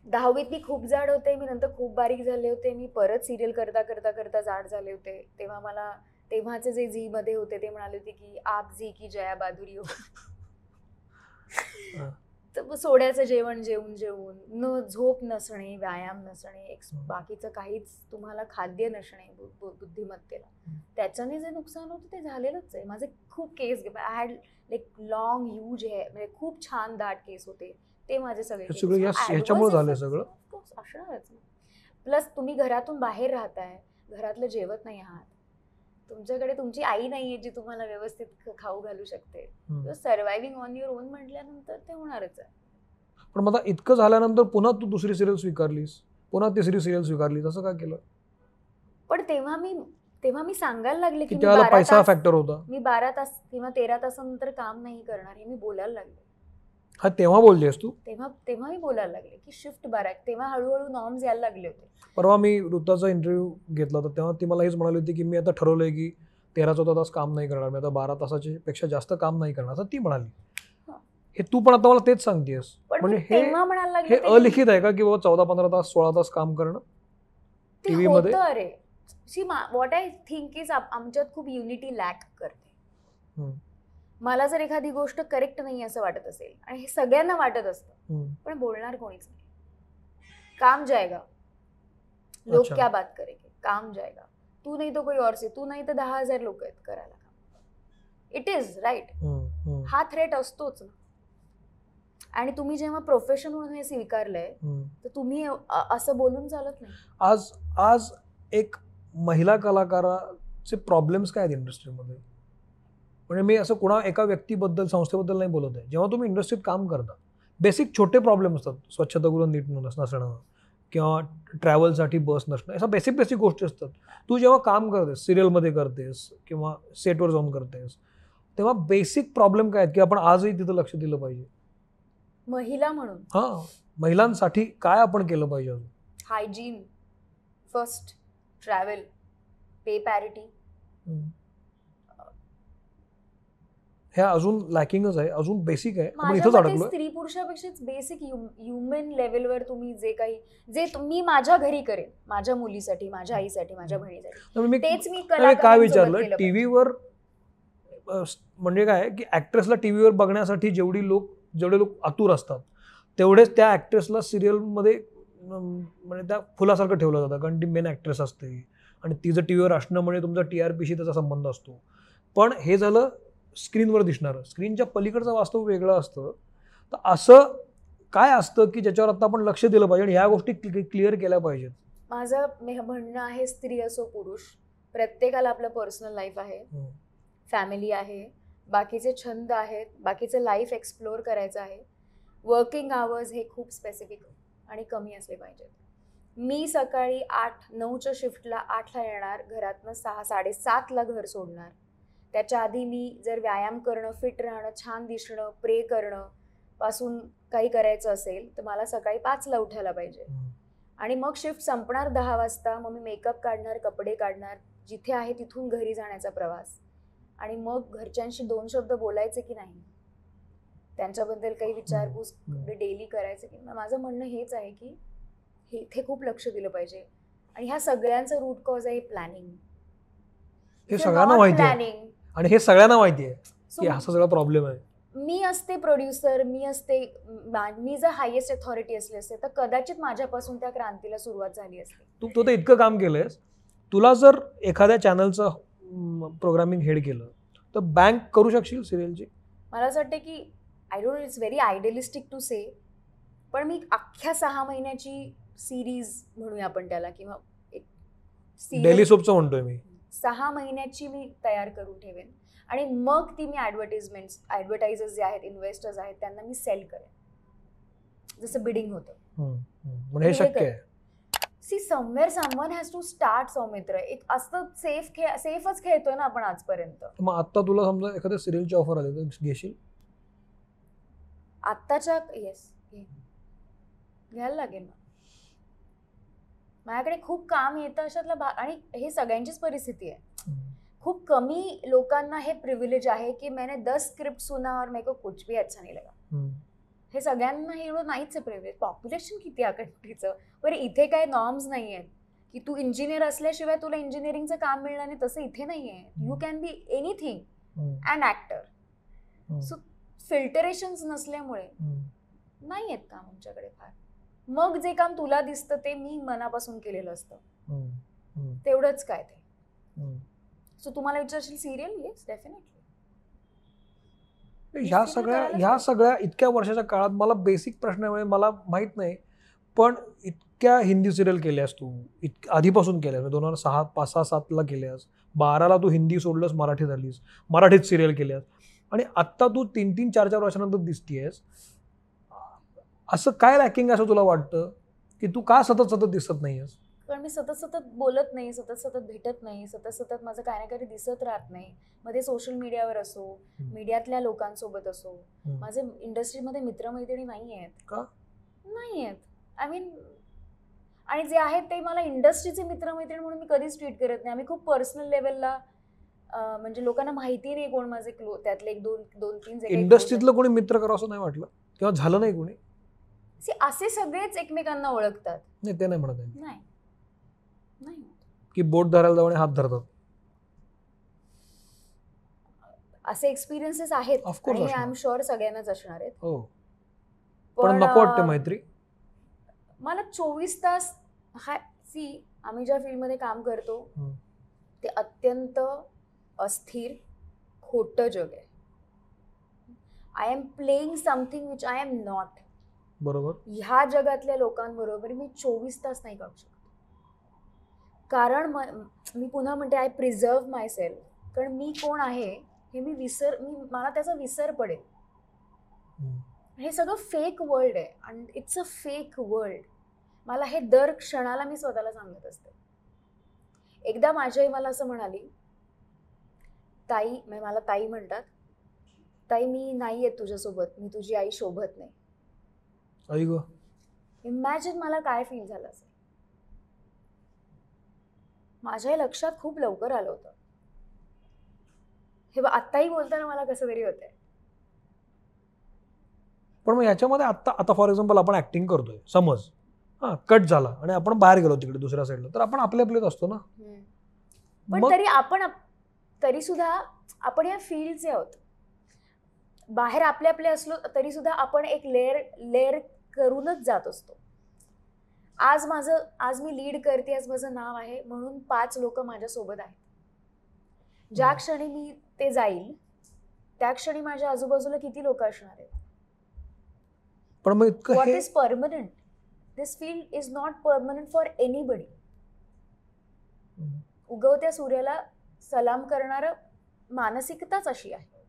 दहावीत मी खूप जाड होते मी नंतर खूप बारीक झाले होते मी परत सिरियल करता करता करता जाड झाले होते तेव्हा मला तेव्हाचे जे झी मध्ये होते ते म्हणाले होते की आप झी की जया बादुरी हो. तर सोड्याचं जेवण जेवून जेवून न झोप नसणे व्यायाम नसणे एक्स- हम्म. बाकीचं काहीच तुम्हाला खाद्य नसणे बुद्धिमत्तेला. त्याच्याने जे नुकसान होतं ते झालेलंच आहे माझे खूप केस I had like long use हे म्हणजे खूप छान दाट केस होते ते माझे सगळे सगळं या- ह्याच्यामुळे झालंय सगळं? असणारच. प्लस तुम्ही घरातून बाहेर राहताय. घरातलं जेवत नाही आहात. तुमच्याकडे तुमची आई नाहीये जी तुम्हाला व्यवस्थित खाऊ घालू शकते. हम्म. सर्वायव्हिंग ऑन युअर ओन म्हटल्यानंतर ते होणारच आहे. पण मग आता इतकं झाल्यानंतर पुन्हा तू दुसरी सिरियल स्वीकारलीस. पुन्हा तिसरी सिरियल स्वीकारलीस. असं का केलं? पण तेव्हा मी तेव्हा मी सांगायला लागले की पैसा फॅक्टर होता? मी बारा तास किंवा तेरा तासानंतर काम नाही करणार हे मी बोलायला लागले. हा तेव्हा बोललीस तू? तेव्हा तेव्हा मी बोलायला लागले की शिफ्ट बारा तेव्हा हळूहळू नॉर्म्स यायला लागले होते. परवा मी ऋताचा इंटरव्ह्यू घेतला होता तेव्हा ती मला हेच म्हणाली होती की मी आता ठरवलंय की तेरा चौदा तास काम नाही करणार मी आता बारा तासाच्या पेक्षा जास्त काम नाही करणार असं ती म्हणाली. हा. तू पण आता मला तेच सांगतेस. म्हणजे हे हे अलिखित आहे का की बाबा चौदा पंधरा तास सोळा तास काम करणं? TV मध्ये? अरे. See what I think is आमच्यात खूप युनिटी लॅक करते. मला जर एखादी गोष्ट करेक्ट नाही असं वाटत असेल आणि हे सगळ्यांना वाटत असतं. पण बोलणार कोणीच नाही. काम जाएगा लोक अच्छा. क्या बात करेंगे? काम जाएगा तू नाही तो कोई और से तू नाही तर दहा हजार लोक आहेत करायला. काम इट इज राईट. हा थ्रेट असतोच ना. आणि तुम्ही जेव्हा प्रोफेशन म्हणून हे स्वीकारलंय. तर तुम्ही असं बोलून चालत नाही. आज आज एक महिला कलाकाराचे प्रॉब्लेम्स काय आहेत इंडस्ट्रीमध्ये म्हणजे मी असं कुणा एका व्यक्तीबद्दल संस्थेबद्दल नाही बोलत आहे. जेव्हा तुम्ही इंडस्ट्रीत काम करता बेसिक छोटे प्रॉब्लेम असतात. स्वच्छतागृह नीट नस- नसणं किंवा ट्रॅव्हलसाठी बस नसणं अशा बेसिक बेसिक गोष्टी असतात. तू जेव्हा काम करतेस सिरियलमध्ये करतेस किंवा सेटवर जाऊन करतेस तेव्हा बेसिक प्रॉब्लेम काय आहेत की आपण आजही तिथं लक्ष दिलं पाहिजे? महिला म्हणून. हां. महिलांसाठी काय आपण केलं पाहिजे अजून? Hygiene first travel pay parity. हे अजून लॅकिंगच आहे अजून बेसिक आहे. आपण इथंच माझ्या अडकलोय. स्त्री पुरुषापेक्षाच बेसिक ह्युमन लेवलवर तुम्ही जे काही जे मी माझ्या घरी करेन माझ्या मुलीसाठी माझ्या आईसाठी माझ्या बहिणीसाठी. तेच मी काय विचारलं. टीव्हीवर म्हणजे काय की ऍक्ट्रेसला टीव्हीवर बघण्यासाठी जेवढी लोक जेवढे लोक आतुर असतात तेवढेच त्या ऍक्ट्रेसला सिरियलमध्ये म्हणजे त्या फुलासारखं ठेवलं जातं. कारण ती मेन ऍक्ट्रेस असते. आणि तिचं टीव्हीवर असणं म्हणजे तुमचा टी आर पीशी त्याचा संबंध असतो. पण हे झालं स्क्रीनवर दिसणारं. स्क्रीनच्या पलीकडचं वास्तव वेगळं असतं. तर असं काय असतं की ज्याच्यावर आता आपण लक्ष दिलं पाहिजे आणि ह्या गोष्टी क्लिअर केल्या पाहिजेत? माझं म्हणणं आहे स्त्री असो पुरुष प्रत्येकाला आपलं पर्सनल लाईफ आहे. हम्म. फॅमिली आहे. बाकीचे छंद आहेत. बाकीचं लाईफ एक्सप्लोअर करायचं आहे. वर्किंग आवर्स हे खूप स्पेसिफिक आणि कमी असले पाहिजेत. मी सकाळी आठ नऊच्या शिफ्टला आठला येणार. घरातनं सहा साडेसातला घर सोडणार. त्याच्या आधी मी जर व्यायाम करणं फिट राहणं छान दिसणं प्रे करणं पासून काही करायचं असेल तर मला सकाळी पाचला उठायला पाहिजे. आणि मग शिफ्ट संपणार दहा वाजता मग मी मेकअप काढणार कपडे काढणार जिथे आहे तिथून घरी जाण्याचा प्रवास. आणि मग घरच्यांशी दोन शब्द बोलायचे की नाही? त्यांच्याबद्दल काही विचारपूस. डेली करायचं की माझं म्हणणं हेच आहे की हे इथे खूप लक्ष दिलं पाहिजे. आणि ह्या सगळ्यांचं रूट कॉज आहे प्लॅनिंग हे प्लॅनिंग आणि हे सगळ्यांना माहिती आहे की असा सगळा प्रॉब्लेम आहे. मी असते प्रोड्युसर मी असते मा- जर हायेस्ट अथॉरिटी असली असते तर कदाचित माझ्यापासून त्या क्रांतीला सुरुवात झाली असते. तू तू तर इतकं काम केलंयस. तुला जर एखाद्या चॅनलचं प्रोग्रामिंग हेड केलं तर बँक करू शकशील सिरियलची मला असं वाटतं की I don't it's very idealistic to say पण मी अख्ख्या सहा महिन्याची सिरीज म्हणूया आपण त्याला किंवा एक डेली सोपचं म्हणतोय मी. सहा महिन्याची मी तयार करून ठेवेन. आणि मग ती मी ॲडव्हर्टिजमेंट ॲडव्हर्टायझर्स जे आहेत इन्व्हेस्टर्स आहेत त्यांना मी सेल करेन. जसं बिडिंग होतं. म्हणजे शक्य see somewhere someone has to start Saumitra. एक असतं सेफ खे सेफच खेळतोय ना आपण आजपर्यंत. मग आता तुला समजा एखाद्या सिरियलची ऑफर आली तर घेशील? आत्ताच्या येस घ्यायला लागेल ना. माझ्याकडे खूप काम येतं अशातला भा आणि हे सगळ्यांचीच परिस्थिती आहे. खूप कमी लोकांना हे प्रिव्हिलेज आहे की मैंने दस स्क्रिप्ट सुना और मेरे को कुछ भी अच्छा नहीं लगा. हे सगळ्यांना हे एवढं नाहीच आहे प्रिव्हिलेज पॉप्युलेशन किती आहे कंट्रीचं बरं इथे काय नॉर्म्स नाही आहेत. की तू इंजिनियर असल्याशिवाय तुला इंजिनिअरिंगचं काम मिळणार नाही तसं इथे नाही आहे. You can be anything and actor hmm, so filtrations नसल्यामुळे. नाही आहेत काम आमच्याकडे फार. मग जे काम तुला दिसतं ते मी मनापासून केलेलं असतं. तेवढंच काय ते. सो तुम्हाला विचारशील सिरियल येस डेफिनेटली ह्या सगळ्या ह्या. सगळ्या इतक्या वर्षाच्या काळात मला बेसिक प्रश्न आहे, म्हणजे मला माहीत नाही पण इतक्या हिंदी सिरियल केल्यास तू. इत आधीपासून केल्यास दोन हजार सहा पाच सहा सातला केल्यास बाराला तू हिंदी सोडलंस मराठीत आलीस. मराठीत सिरियल केल्यास आणि आत्ता तू तीन तीन चार चार वर्षानंतर दिसतीयस. असं काय लॅकिंग असं तुला वाटतं की तू का सतत सतत दिसत नाहीयेस कारण मी सतत सतत बोलत नाही सतत सतत भेटत नाही सतत सतत माझं काय ना काही दिसत राहत नाही ते सोशल मीडियावर असो. मीडियातल्या लोकांसोबत असो. माझे इंडस्ट्रीमध्ये मित्रमैत्रिणी नाही आहेत का? नाही आहेत आय मीन आणि जे आहेत ते मला इंडस्ट्रीचे मित्रमैत्रिणी म्हणून मी कधीच ट्रीट करत नाही आम्ही खूप पर्सनल लेवलला म्हणजे लोकांना माहिती नाही कोण माझे क्लो त्यातले एक दोन दोन तीन इंडस्ट्रीतलं कोणी मित्र करावं असं नाही वाटलं किंवा झालं नाही कोणी. See, असे सगळेच एकमेकांना ओळखतात. नाही ते नाही म्हणत आहे. नाही. नाही की बोट धरायला जाऊन हात धरतात. असे एक्सपिरियन्सेस आहेत. Of course आणि आय असणार. एम शुअर सगळ्यांनाच असणार आहेत. हो. पण नको वाटते अं, मैत्री? मला चोवीस तास हा सी आम्ही ज्या फील्डमध्ये काम करतो हम्म. ते अत्यंत अस्थिर खोटं जग आहे. I am playing something which I am not बरोबर. ह्या जगातल्या लोकांबरोबर मी चोवीस तास नाही काढू शकत. कारण म- मी पुन्हा म्हणते आय प्रिझर्व माय सेल्फ कारण मी कोण आहे हे मी विसर मी मला त्याचा विसर पडेल. हे सगळं फेक वर्ल्ड आहे. आणि इट्स अ फेक वर्ल्ड मला हे दर क्षणाला मी स्वतःला सांगत असते. एकदा माझी आई मला असं म्हणाली ताई म्हणजे मला ताई म्हणतात ताई मी नाही येत तुझ्यासोबत. मी तुझी आई शोभत नाही. आई ग. इमॅजिन मला काय फील झालं असेल. माझ्या लक्षात खूप लवकर आलं होतं. हे आत्ताही बोलताना मला कसं तरी होतंय. पण मग याच्यामध्ये आता आता फॉर एक्झाम्पल आपण ऍक्टिंग करतोय समज. हा कट झाला आणि आपण बाहेर गेलो तिकडे दुसऱ्या साईडला तर आपण आपले आपलेच असतो ना. पण तरी आपण तरी सुद्धा आपण या फील्डचे आहोत. बाहेर आपले आपले असलो तरी सुद्धा आपण एक लेअर लेअर करूनच जात असतो. आज माझं आज मी लीड करते आज माझं नाव आहे म्हणून पाच लोक माझ्यासोबत आहेत. ज्या. क्षणी मी ते जाईल त्या क्षणी माझ्या आजूबाजूला किती लोक असणार आहेत? पण मग इतकं what is permanent this field is not permanent for anybody. उगवत्या सूर्याला सलाम करणारं मानसिकताच अशी आहे.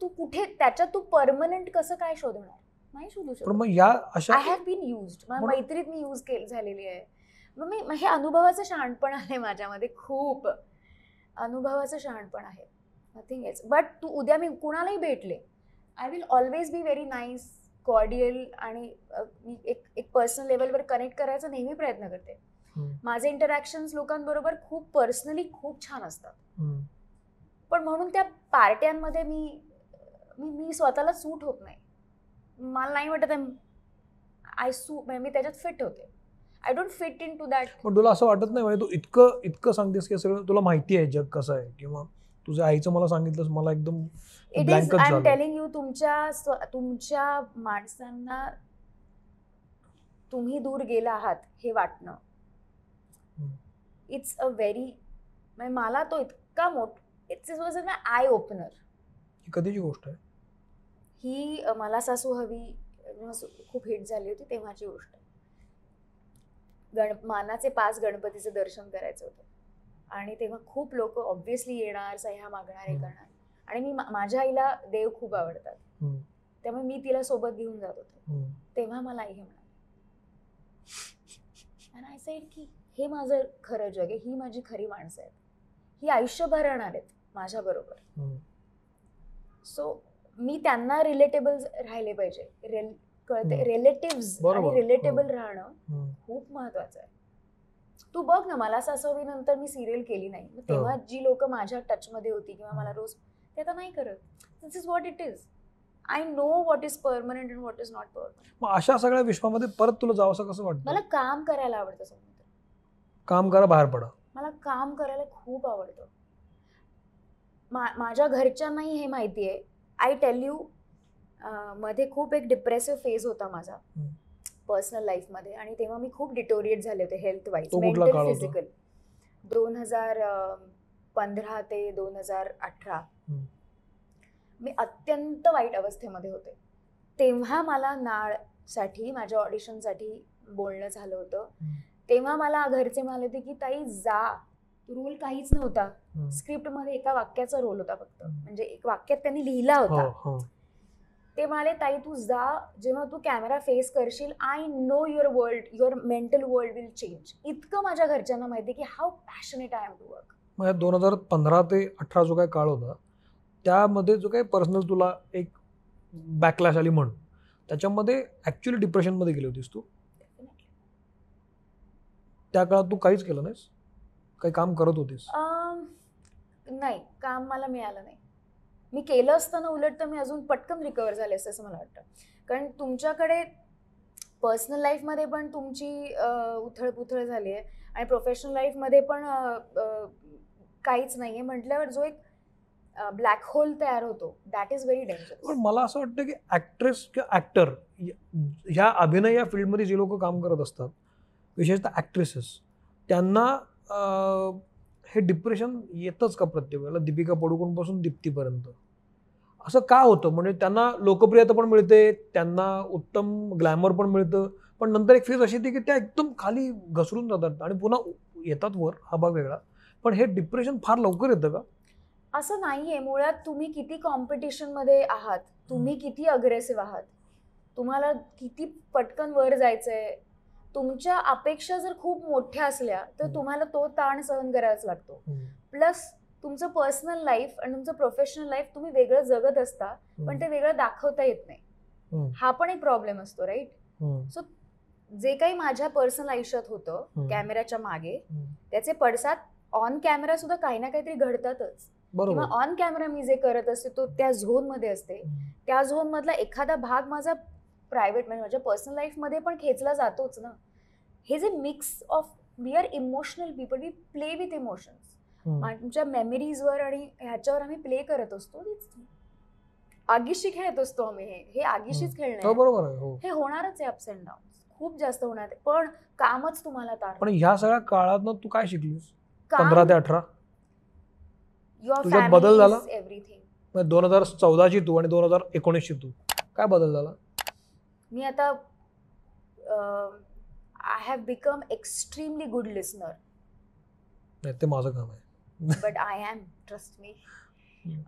तू कुठे त्याच्यात तू परमनंट कसं काय शोधणार? नाही शोधू पण शकत मग या अशा आय हॅव बीन युज्ड म्हणून- मैत्रीत मी यूज केली झालेली आहे. मग मी हे अनुभवाचं शहाणपण आहे माझ्यामध्ये खूप. अनुभवाचं शहाणपण आहे. नथिंग एल्स बट तू उद्या मी कुणालाही भेटले I will always be very nice cordial आणि मी एक एक पर्सनल लेवलवर कनेक्ट करायचा नेहमी प्रयत्न करते. माझे इंटरॅक्शन्स लोकांबरोबर खूप पर्सनली खूप छान असतात. पण म्हणून त्या पार्ट्यांमध्ये मी मी स्वतःला सूट होत नाही. मला नाही वाटत आय सू म्हणजे मी त्याच्यात फिट होते. I don't fit into that पण तुला असं वाटत नाही म्हणजे तू इतकं इतकं सांगतेस की सगळं तुला माहिती आहे जग कसं आहे. किंवा तुझ्या आईचं मला सांगितलंस मला एकदम it is I am. Telling you तुमच्या तुमच्या माणसांना तुम्ही दूर गेला आहात हे वाटणं. इट्स अ व्हेरी मला तो इतका मोठ it's was a eye opener ही कधीची गोष्ट आहे? ही मला सासू हवी खूप हिट झाली होती तेव्हाची गोष्ट. गण मानाचे पाच गणपतीचं दर्शन करायचं होतं. आणि तेव्हा खूप लोक ऑब्व्हियसली येणार सह्या मागणार हे. करणार. आणि मी माझ्या आईला देव खूप आवडतात. त्यामुळे मी तिला सोबत घेऊन जात होते. तेव्हा मला आई हे म्हणाली. आणि आय सेड की हे माझं खरं जग आहे. ही माझी खरी माणसं आहेत. ही आयुष्यभर राहणार आहेत माझ्याबरोबर. हम्म. सो मी त्यांना रिलेटेबल राहिले पाहिजे रेल कळते. रिलेटिव्ह. आणि रिलेटेबल. राहणं. खूप महत्वाचं आहे तू बघ ना मला सासवी नंतर मी सिरियल केली नाही तेव्हा. जी लोक माझ्या टचमध्ये होती किंवा मला. रोज ते आता नाही करत this is what it is I know what is permanent and what is not permanent मग अशा सगळ्या विश्वामध्ये परत तुला जावं कसं मला वाटतं काम करायला आवडतं काम करा बाहेर पडा मला काम करायला खूप आवडतं माझ्या घरच्यांनाही हे माहिती आहे आय टेल यू मध्ये खूप एक डिप्रेसिव्ह फेज होता माझा. पर्सनल लाईफमध्ये आणि तेव्हा मी खूप डिटोरिएट झाले होते हेल्थ वाईज मेंटल? फिजिकल दोन हजार पंधरा ते दोन हजार अठरा. मी अत्यंत वाईट अवस्थेमध्ये होते तेव्हा मला नाळसाठी माझ्या ऑडिशनसाठी बोलणं झालं होतं. तेव्हा मला घरचे म्हणाले होते की ताई जा रोल काहीच नव्हता. स्क्रिप्टमध्ये एका वाक्याचा रोल होता फक्त. म्हणजे एक वाक्यात त्यांनी लिहिला हो होता. हो ते म्हणाले ताई तू जा. जेव्हा तू कॅमेरा फेस करशील I know your world your mental world will change इतकं माझ्या घरच्यांना माहिती की how passionate I am to work मग दोन हजार पंधरा ते अठरा जो काही काळ होता त्यामध्ये जो काही पर्सनल तुला एक बॅकलॅश आली म्हण त्याच्यामध्ये ॲक्च्युली डिप्रेशनमध्ये गेली होतीस तू? त्या काळात तू काहीच केलं नाहीस? काही काम करत होतीस? नाही काम मला मिळालं नाही. मी केलं असताना उलट तर मी अजून पटकन रिकवर झाले असते असं मला वाटतं. कारण तुमच्याकडे पर्सनल लाईफमध्ये पण तुमची अं, उथळपुथळ झाली आहे आणि प्रोफेशनल लाईफमध्ये पण अं, अं, काहीच नाही आहे म्हटल्यावर जो एक ब्लॅक होल तयार होतो दॅट इज व्हेरी पण डेंजरस मला असं वाटतं की ॲक्ट्रेस किंवा ॲक्टर ह्या अभिनय या फील्डमध्ये जे लोक काम करत असतात विशेषतः ॲक्ट्रेसेस त्यांना हे डिप्रेशन येतच का प्रत्येक वेळेला? दीपिका पडुकोणपासून दीप्तीपर्यंत. असं का होतं? म्हणजे त्यांना लोकप्रियता पण मिळते त्यांना उत्तम ग्लॅमर पण मिळतं पण नंतर एक फेज अशी येते की त्या एकदम खाली घसरून जातात आणि पुन्हा येतात वर हा भाग वेगळा. पण हे डिप्रेशन फार लवकर येतं का? असं नाहीये. मुळात तुम्ही किती कॉम्पिटिशनमध्ये आहात तुम्ही किती अग्रेसिव्ह आहात तुम्हाला किती पटकन वर जायचंय तुमच्या अपेक्षा जर खूप मोठ्या असल्या तर. तुम्हाला तो ताण सहन करावाच लागतो प्लस तुमचं पर्सनल लाईफ आणि तुमचं प्रोफेशनल लाईफ तुम्ही वेगळं जगत असता पण ते वेगळं दाखवता येत नाही. हा पण एक प्रॉब्लेम असतो राईट हम्म. जे काही माझ्या पर्सनल आयुष्यात होतं. कॅमेऱ्याच्या मागे. त्याचे पडसाद ऑन कॅमेरा सुद्धा काही ना काहीतरी घडतातच किंवा ऑन कॅमेरा मी जे करत असते तो त्या झोनमध्ये असते. त्या झोन मधला एखादा भाग माझा प्रायव्हेट म्हणजे माझ्या पर्सनल लाईफमध्ये पण खेचला जातोच ना. हे जे mix of we are emotional people we play with emotions. आमच्या मेमरीजवर आणि ह्याच्यावर आम्ही प्ले करत असतो. आगीशी खेळत असतो आम्ही हे. हे आगीशीच हो खेळणं आहे. हो हे. होणारच आहे अप्स अँड डाऊन खूप जास्त होणार आहे. पण कामच तुम्हाला तार पण ह्या सगळ्या काळात तू काय शिकलीस? पंधरा ते अठरा? युअर तुझ्यात बदल झाला? एव्हरीथिंग दोन हजार चौदाची तू आणि दोन हजार एकोणीसची तू. काय बदल झाला? मी आता I have become extremely good listener ते माझं काम आहे but I am trust me.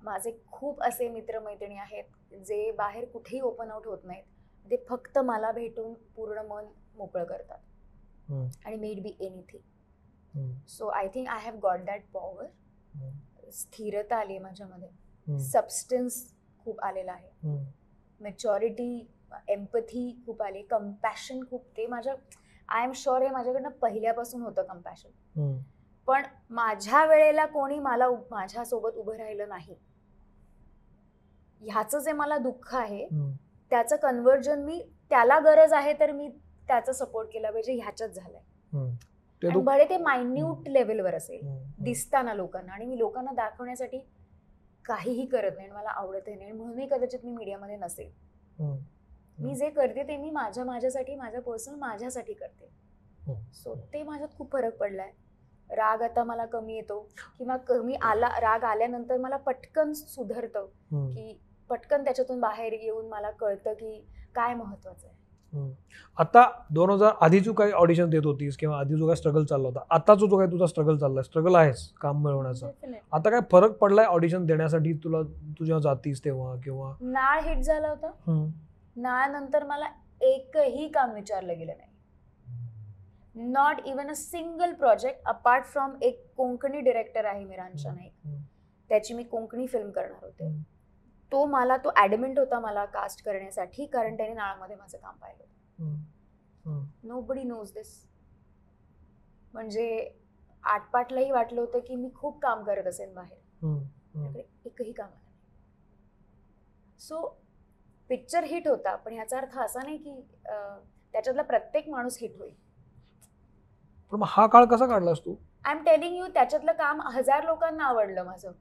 माझे खूप असे मित्रमैत्रिणी आहेत जे बाहेर कुठेही ओपन आउट होत नाहीत ते फक्त मला भेटून पूर्ण मन मोकळं करतात. आणि made be anything. So I think I have got that power. स्थिरता आली आहे माझ्यामध्ये. सबस्टन्स खूप आलेला आहे. मॅच्युरिटी एम्पथी खूप आली कम्पॅशन खूप ते माझ्या आय एम शुअर हे माझ्याकडनं पहिल्यापासून होतं कम्पॅशन. पण माझ्या वेळेला कोणी मला माझ्यासोबत उभं राहिलं नाही ह्याचं जे मला दुःख आहे. त्याचं कन्वर्जन मी त्याला गरज आहे तर मी त्याचा सपोर्ट केला पाहिजे ह्याच्यात झालंय हम्म. ते भले मायन्यूट लेवलवर असेल. दिसताना लोकांना आणि मी लोकांना दाखवण्यासाठी काहीही करत नाही मला आवडतही नाही म्हणूनही कदाचित मी मीडियामध्ये नसेल. मी जे करते ते मी माझ्या माझ्यासाठी माझ्या पर्सनल माझ्यासाठी करते. सो ते माझ्यात खूप फरक पडलाय राग आता मला कमी येतो किंवा कमी आला राग आल्यानंतर मला पटकन सुधरतं. की पटकन त्याच्यातून बाहेर येऊन मला कळतं की काय महत्वाचं आहे. आता दोन हजार आधी तू काही ऑडिशन देत होतीस किंवा आधी जो काही स्ट्रगल चालला होता आता जो जो काही तुझा स्ट्रगल चाललाय स्ट्रगल आहेस काम मिळवण्याचा. आता काय फरक पडलाय ऑडिशन देण्यासाठी तुला तू जेव्हा जातीस तेव्हा किंवा नाळ हिट झाला होता. नाळनंतर मला एकही काम विचारलं गेलं नाही not even a single project apart from एक कोंकणी डिरेक्टर आहे मिरांशा नाईक. त्याची मी कोंकणी फिल्म करणार होते. तो मला तो ॲडमेंट होता मला कास्ट करण्यासाठी कारण त्याने नाळामध्ये माझं काम पाहिलं. नो बडी नोज दिस म्हणजे आटपाटलाही वाटलं होतं की मी खूप काम करत असेल बाहेर एकही काम आलं नाही सो पिक्चर हिट होता पण ह्याचा अर्थ असा नाही की त्याच्यातला प्रत्येक माणूस हिट होईल पण हा काळ कसा काढलास तू आय एम टेलिंग यू त्याच्यातलं काम हजार लोकांना आवडलं माझं.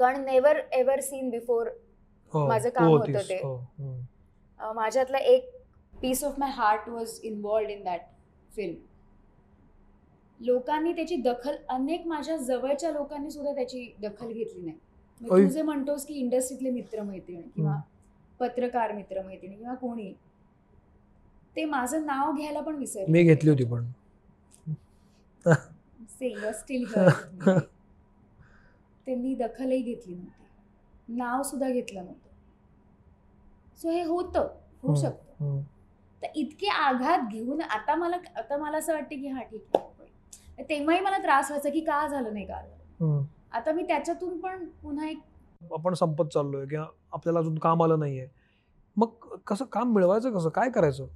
कारण नेवर एव्हर सीन बिफोर हो, माझं तू काम होतं. ते. हो. माझ्यातला एक piece of my heart was involved in that film लोकांनी त्याची दखल अनेक माझ्या जवळच्या लोकांनी सुद्धा त्याची दखल घेतली नाही. तू जे म्हणतोस की इंडस्ट्रीतले मित्रमैत्रिणी किंवा हम्म. पत्रकार मित्रमैत्रिणी किंवा कोणी. ते माझं नाव घ्यायला पण विसरले. मी घेतली होती पण. स्टील त्यांनी दखलही घेतली नव्हती. नाव सुद्धा घेतलं नव्हतं. सो हे होतं. होऊ. शकतं. तर इतके आघात घेऊन आता मला आता मला असं वाटतं की हा ठीक आहे. तेव्हाही मला त्रास व्हायचा की का झालं नाही का. आता मी त्याच्यातून पण पुन्हा एक आपण संपत चाललोय किंवा आपल्याला अजून काम आलं नाहीये. मग कसं काम मिळवायचं कसं? काय करायचं?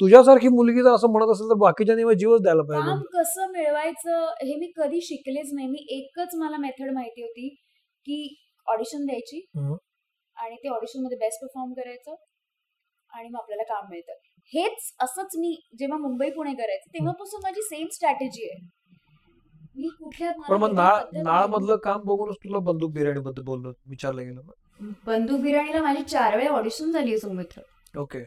तुझ्यासारखी मुलगी जर असं म्हणत असेल तर बाकीच्या जीवच द्यायला काम पाहिजे. कसं मिळवायचं हे मी कधी शिकलेच नाही. मी एकच मला मेथड माहिती होती की ऑडिशन द्यायची. आणि ते ऑडिशनमध्ये बेस्ट परफॉर्म करायचं आणि मग आपल्याला काम मिळतं. हेच असंच मी जेव्हा मुंबई पुणे करायचं तेव्हापासून माझी सेम स्ट्रॅटेजी आहे. पण मग नाळ नाही. मधलं काम बघूनच तुला बंदूक बिर्याणी बद्दल बोललो विचारलं गेलं बंधू बिर्याणीला माझी चार वेळा ऑडिशन झाली सौमित्र. ओके.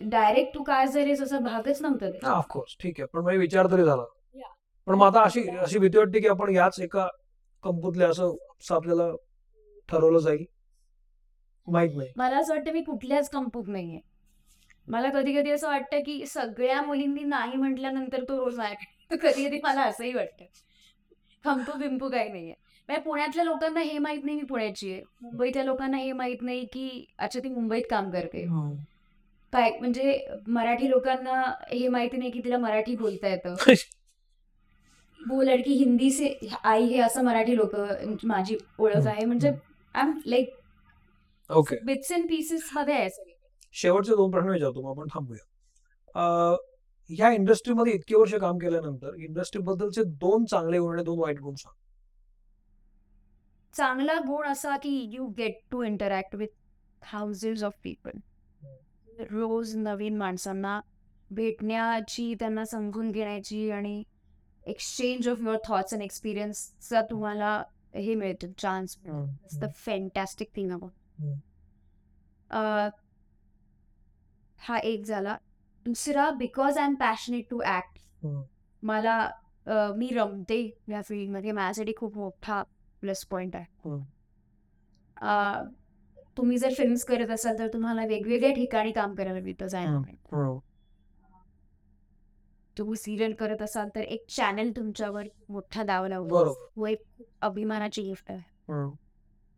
डायरेक्ट तू काय झालीस असं भागच नव्हतं. ऑफकोर्स ठीक आहे. पण म्हणजे विचार तरी झाला. पण मग आता अशी अशी भीती वाटते की आपण याच एका कंपनीतले असं आपल्याला ठरवलं जाईल? माहीत नाही. मला असं वाटतं मी कुठल्याच कंपूक नाहीये. मला कधी कधी असं वाटतं की सगळ्या मुलींनी नाही म्हटल्यानंतर तो रोज आहे कधी कधी मला असंही वाटतं. कंपू बिंपू काही नाहीये. म्हणजे पुण्यातल्या लोकांना हे माहीत नाही मी पुण्याची आहे. मुंबईतल्या लोकांना हे माहीत नाही की अच्छा ती मुंबईत काम करते. काय म्हणजे मराठी लोकांना हे माहिती नाही की तिला मराठी बोलता येतं. वो लडकी हिंदी से आई हे असं मराठी लोक माझी ओळख आहे. म्हणजे I am like okay bits and pieces मध्ये आहे. शेवटचे दोन प्रश्न विचारतो आपण थांबूया. ह्या इंडस्ट्रीमध्ये इतकी वर्ष काम केल्यानंतर इंडस्ट्री बद्दलचे दोन चांगले गुण आणि दोन वाईट गुण सांग. चांगला गुण असा की you get to interact with thousand of people रोज नवीन माणसांना भेटण्याची त्यांना समजून घेण्याची आणि exchange of your thoughts and एक्सपिरियन्सचा तुम्हाला हे मिळतं chance the fantastic thing. About हा एक झाला. दुसरा because I am passionate to act. मला अ, मी रमते या फील्डमध्ये माझ्यासाठी खूप मोठा प्लस पॉइंट आहे. हम्म. अ, तुम्ही जर फिल्म्स करत असाल तर तुम्हाला वेगवेगळ्या ठिकाणी काम करायला मिळतं जायला हम्म. मिळतं. तुम्ही सिरियल करत असाल तर एक चॅनल तुमच्यावर मोठा दावा लावतो. बरोबर. वो एक अभिमानाची गिफ्ट आहे.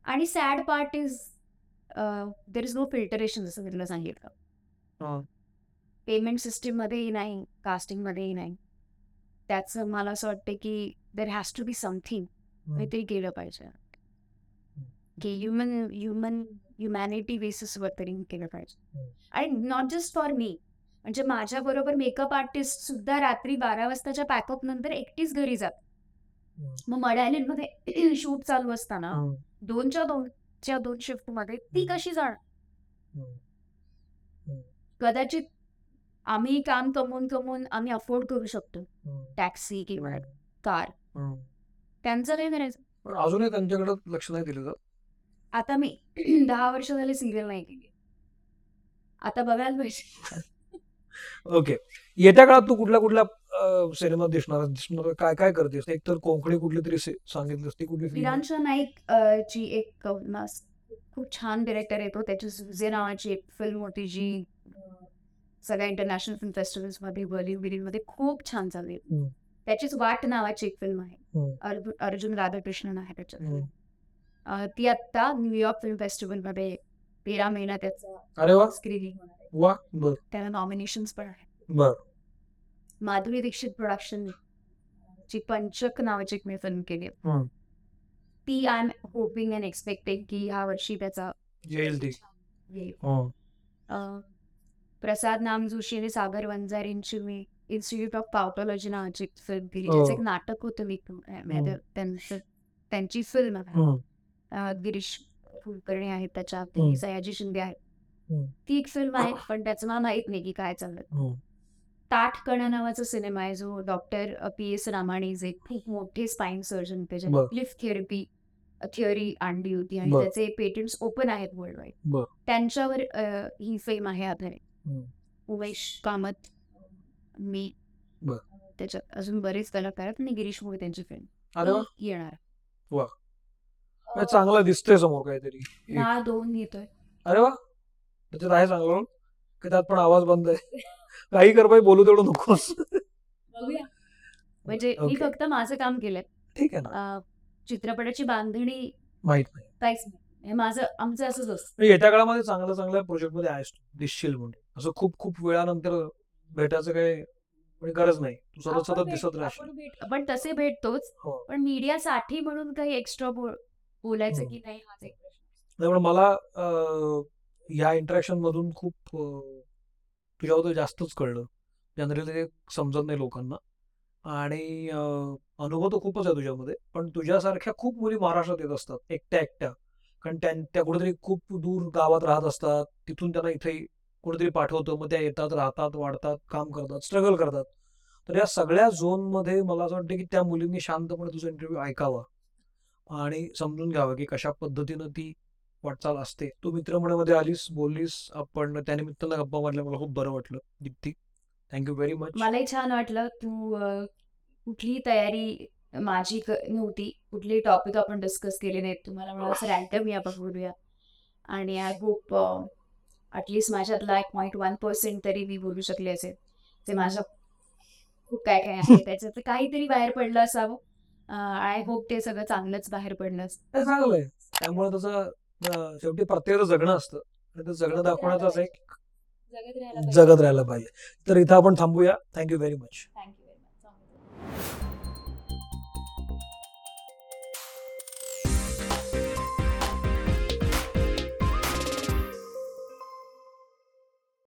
आणि sad part is there is no filtration जसं मी तुला सांगितलं. पेमेंट सिस्टीम मध्येही नाही कास्टिंग मध्येही नाही. त्याचं मला असं वाटतं की there has to be something काहीतरी केलं पाहिजे. की ह्युमन ह्युमन ह्युमॅनिटी बेसिसवर तरी केलं पाहिजे. आणि नॉट जस्ट फॉर मी म्हणजे माझ्या बरोबर मेकअप आर्टिस्ट सुद्धा रात्री बारा वाजताच्या पॅकअप नंतर एकटीच घरी जात. मग मडायलीमध्ये शूट चालू असताना दोनच्या दोनच्या दोन शिफ्टमध्ये ती. कशी जाणार? कदाचित आम्ही काम कमवून कमवून आम्ही अफोर्ड करू शकतो. टॅक्सी किंवा कार. त्यांचं काय करायचं. पण अजूनही त्यांच्याकडे लक्ष नाही दिलं जात आता मी दहा वर्ष झाले सिरियल नाही केली. आता बघायला पाहिजे. ओके येत्या काळात तू कुठल्या कुठल्या सिनेमात दिसणार दिसणार काय काय करतेस? एक तर कोंकणी कुठली तरी से- सांगितलीस ती कुठली? विरांशा नाईक अ, ची एक अ, खूप छान डिरेक्टर येतो त्याची झुजे नावाची एक फिल्म होती जी अ, सगळ्या इंटरनॅशनल फिल्म फेस्टिवल्समध्ये बॉलिवूडमध्ये खूप छान चालली. हम्म. त्याचीच वाट नावाची एक फिल्म आहे. अर्जुन राधाकृष्णन आहे त्याच्यात. ती आत्ता न्यूयॉर्क फिल्म फेस्टिवलमध्ये तेरा महिना त्याचा स्क्रीनिंग त्याला नॉमिनेशन्स पण आहे माधुरी दीक्षित प्रोडक्शन ची पंचक नावाची एक मी फिल्म केली. ती I am hoping and expecting की ह्या वर्षी त्याचा येईल. प्रसाद नाम जोशी आणि सागर वंजारींची मी इन्स्टिट्यूट ऑफ पावटॉलॉजी नावाची फिल्म केली हो. एक नाटक होतं मी म्हणजे त्यांचं त्यांची फिल्म हं. गिरीश कुलकर्णी आहेत त्याच्यात हम्म. सयाजी शिंदे आहेत. ती एक फिल्म आहे पण त्याचं मला माहीत नाही की काय चाललं ताठकणा नावाचा सिनेमा आहे जो डॉक्टर पी एस रामाणे जे खूप मोठे स्पाईन सर्जन होते ज्यांनी बर. लिफ्ट थेरपी थिअरी आणली होती आणि. त्याचे पेटंट्स ओपन आहेत वर्ल्ड. वाईड त्यांच्यावर ही फेम आहे आधारित. उमेश कामत मी. त्याच्यात अजून बरेच कलाकार आहेत आणि गिरीश मुळे त्यांची फिल्म वा. येणार. म्हणजे चांगलं दिसतंय समोर काहीतरी. ना दोन येतोय. अरे वा. त्याच्यात आहे चांगलं. की त्यात पण आवाज बंद आहे. काही कर बाई बोलू तेवढं नकोस. म्हणजे मी. फक्त माझं काम केलंय. ठीक आहे ना. चित्रपटाची बांधणी माहीत नाही. काहीच नाही. हे माझं आमचं असंच असतं. येत्या काळामध्ये चांगल्या चांगल्या प्रोजेक्टमध्ये आहेस तू. दिसशील म्हणून. असं खूप खूप वेळानंतर भेटायचं काही म्हणजे गरज नाही. तू सतत सतत दिसत राहशील. आपण आपण तसे भेटतोच हो. पण मीडियासाठी म्हणून काही एक्स्ट्रा बोलायचं. की नाही हाच एक प्रश्न. त्यामुळे मला अं, या इंटरॅक्शन मधून खूप अं, तुझ्याबद्दल जास्तच कळलं. जनरली ते समजत नाही लोकांना. आणि अं, अनुभव तर खूपच आहे तुझ्यामध्ये पण तुझ्यासारख्या खूप मुली महाराष्ट्रात येत असतात एकट्या एकट्या. कारण त्या त्या कुठेतरी खूप दूर गावात राहत असतात तिथून त्यांना इथे कुठेतरी पाठवतो मग त्या येतात राहतात वाढतात काम करतात स्ट्रगल करतात. तर या सगळ्या झोनमध्ये मला असं वाटतं की त्या मुलींनी शांतपणे तुझा इंटरव्ह्यू ऐकावा. आणि समजून घ्यावं की कशा पद्धतीनं ती वाटचाल असते. तू मित्रमंडळामध्ये आलीस बोललीस आपण त्यानिमित्तानं गप्पा मारल्या मला खूप बरं वाटलं दीप्ती. थँक्यू व्हेरी मच मलाही छान वाटलं तू कुठली कुठलीही तयारी माझी नव्हती कुठलेही टॉपिक आपण डिस्कस केले नाहीत. तुम्हाला मला असं रॅन्डम या आपण बोलूया आणि आय होप ॲटलिस्ट माझ्यातला एक पॉईंट वन पर्सेंट तरी मी बोलू शकले असेल. ते माझं खूप काय काय आहे त्याच्यात काहीतरी बाहेर पडलं असावं. आय होप ते सगळं चांगलंच बाहेर पडलं असेल. हे चांगलंय त्यामुळे अं, शेवटी प्रत्येकाचं जगणं असतं. आणि ते जगणं दाखवण्याचाच एक जगत राहायला पाहिजे. तर इथं आपण थांबूया. Thank you very much you.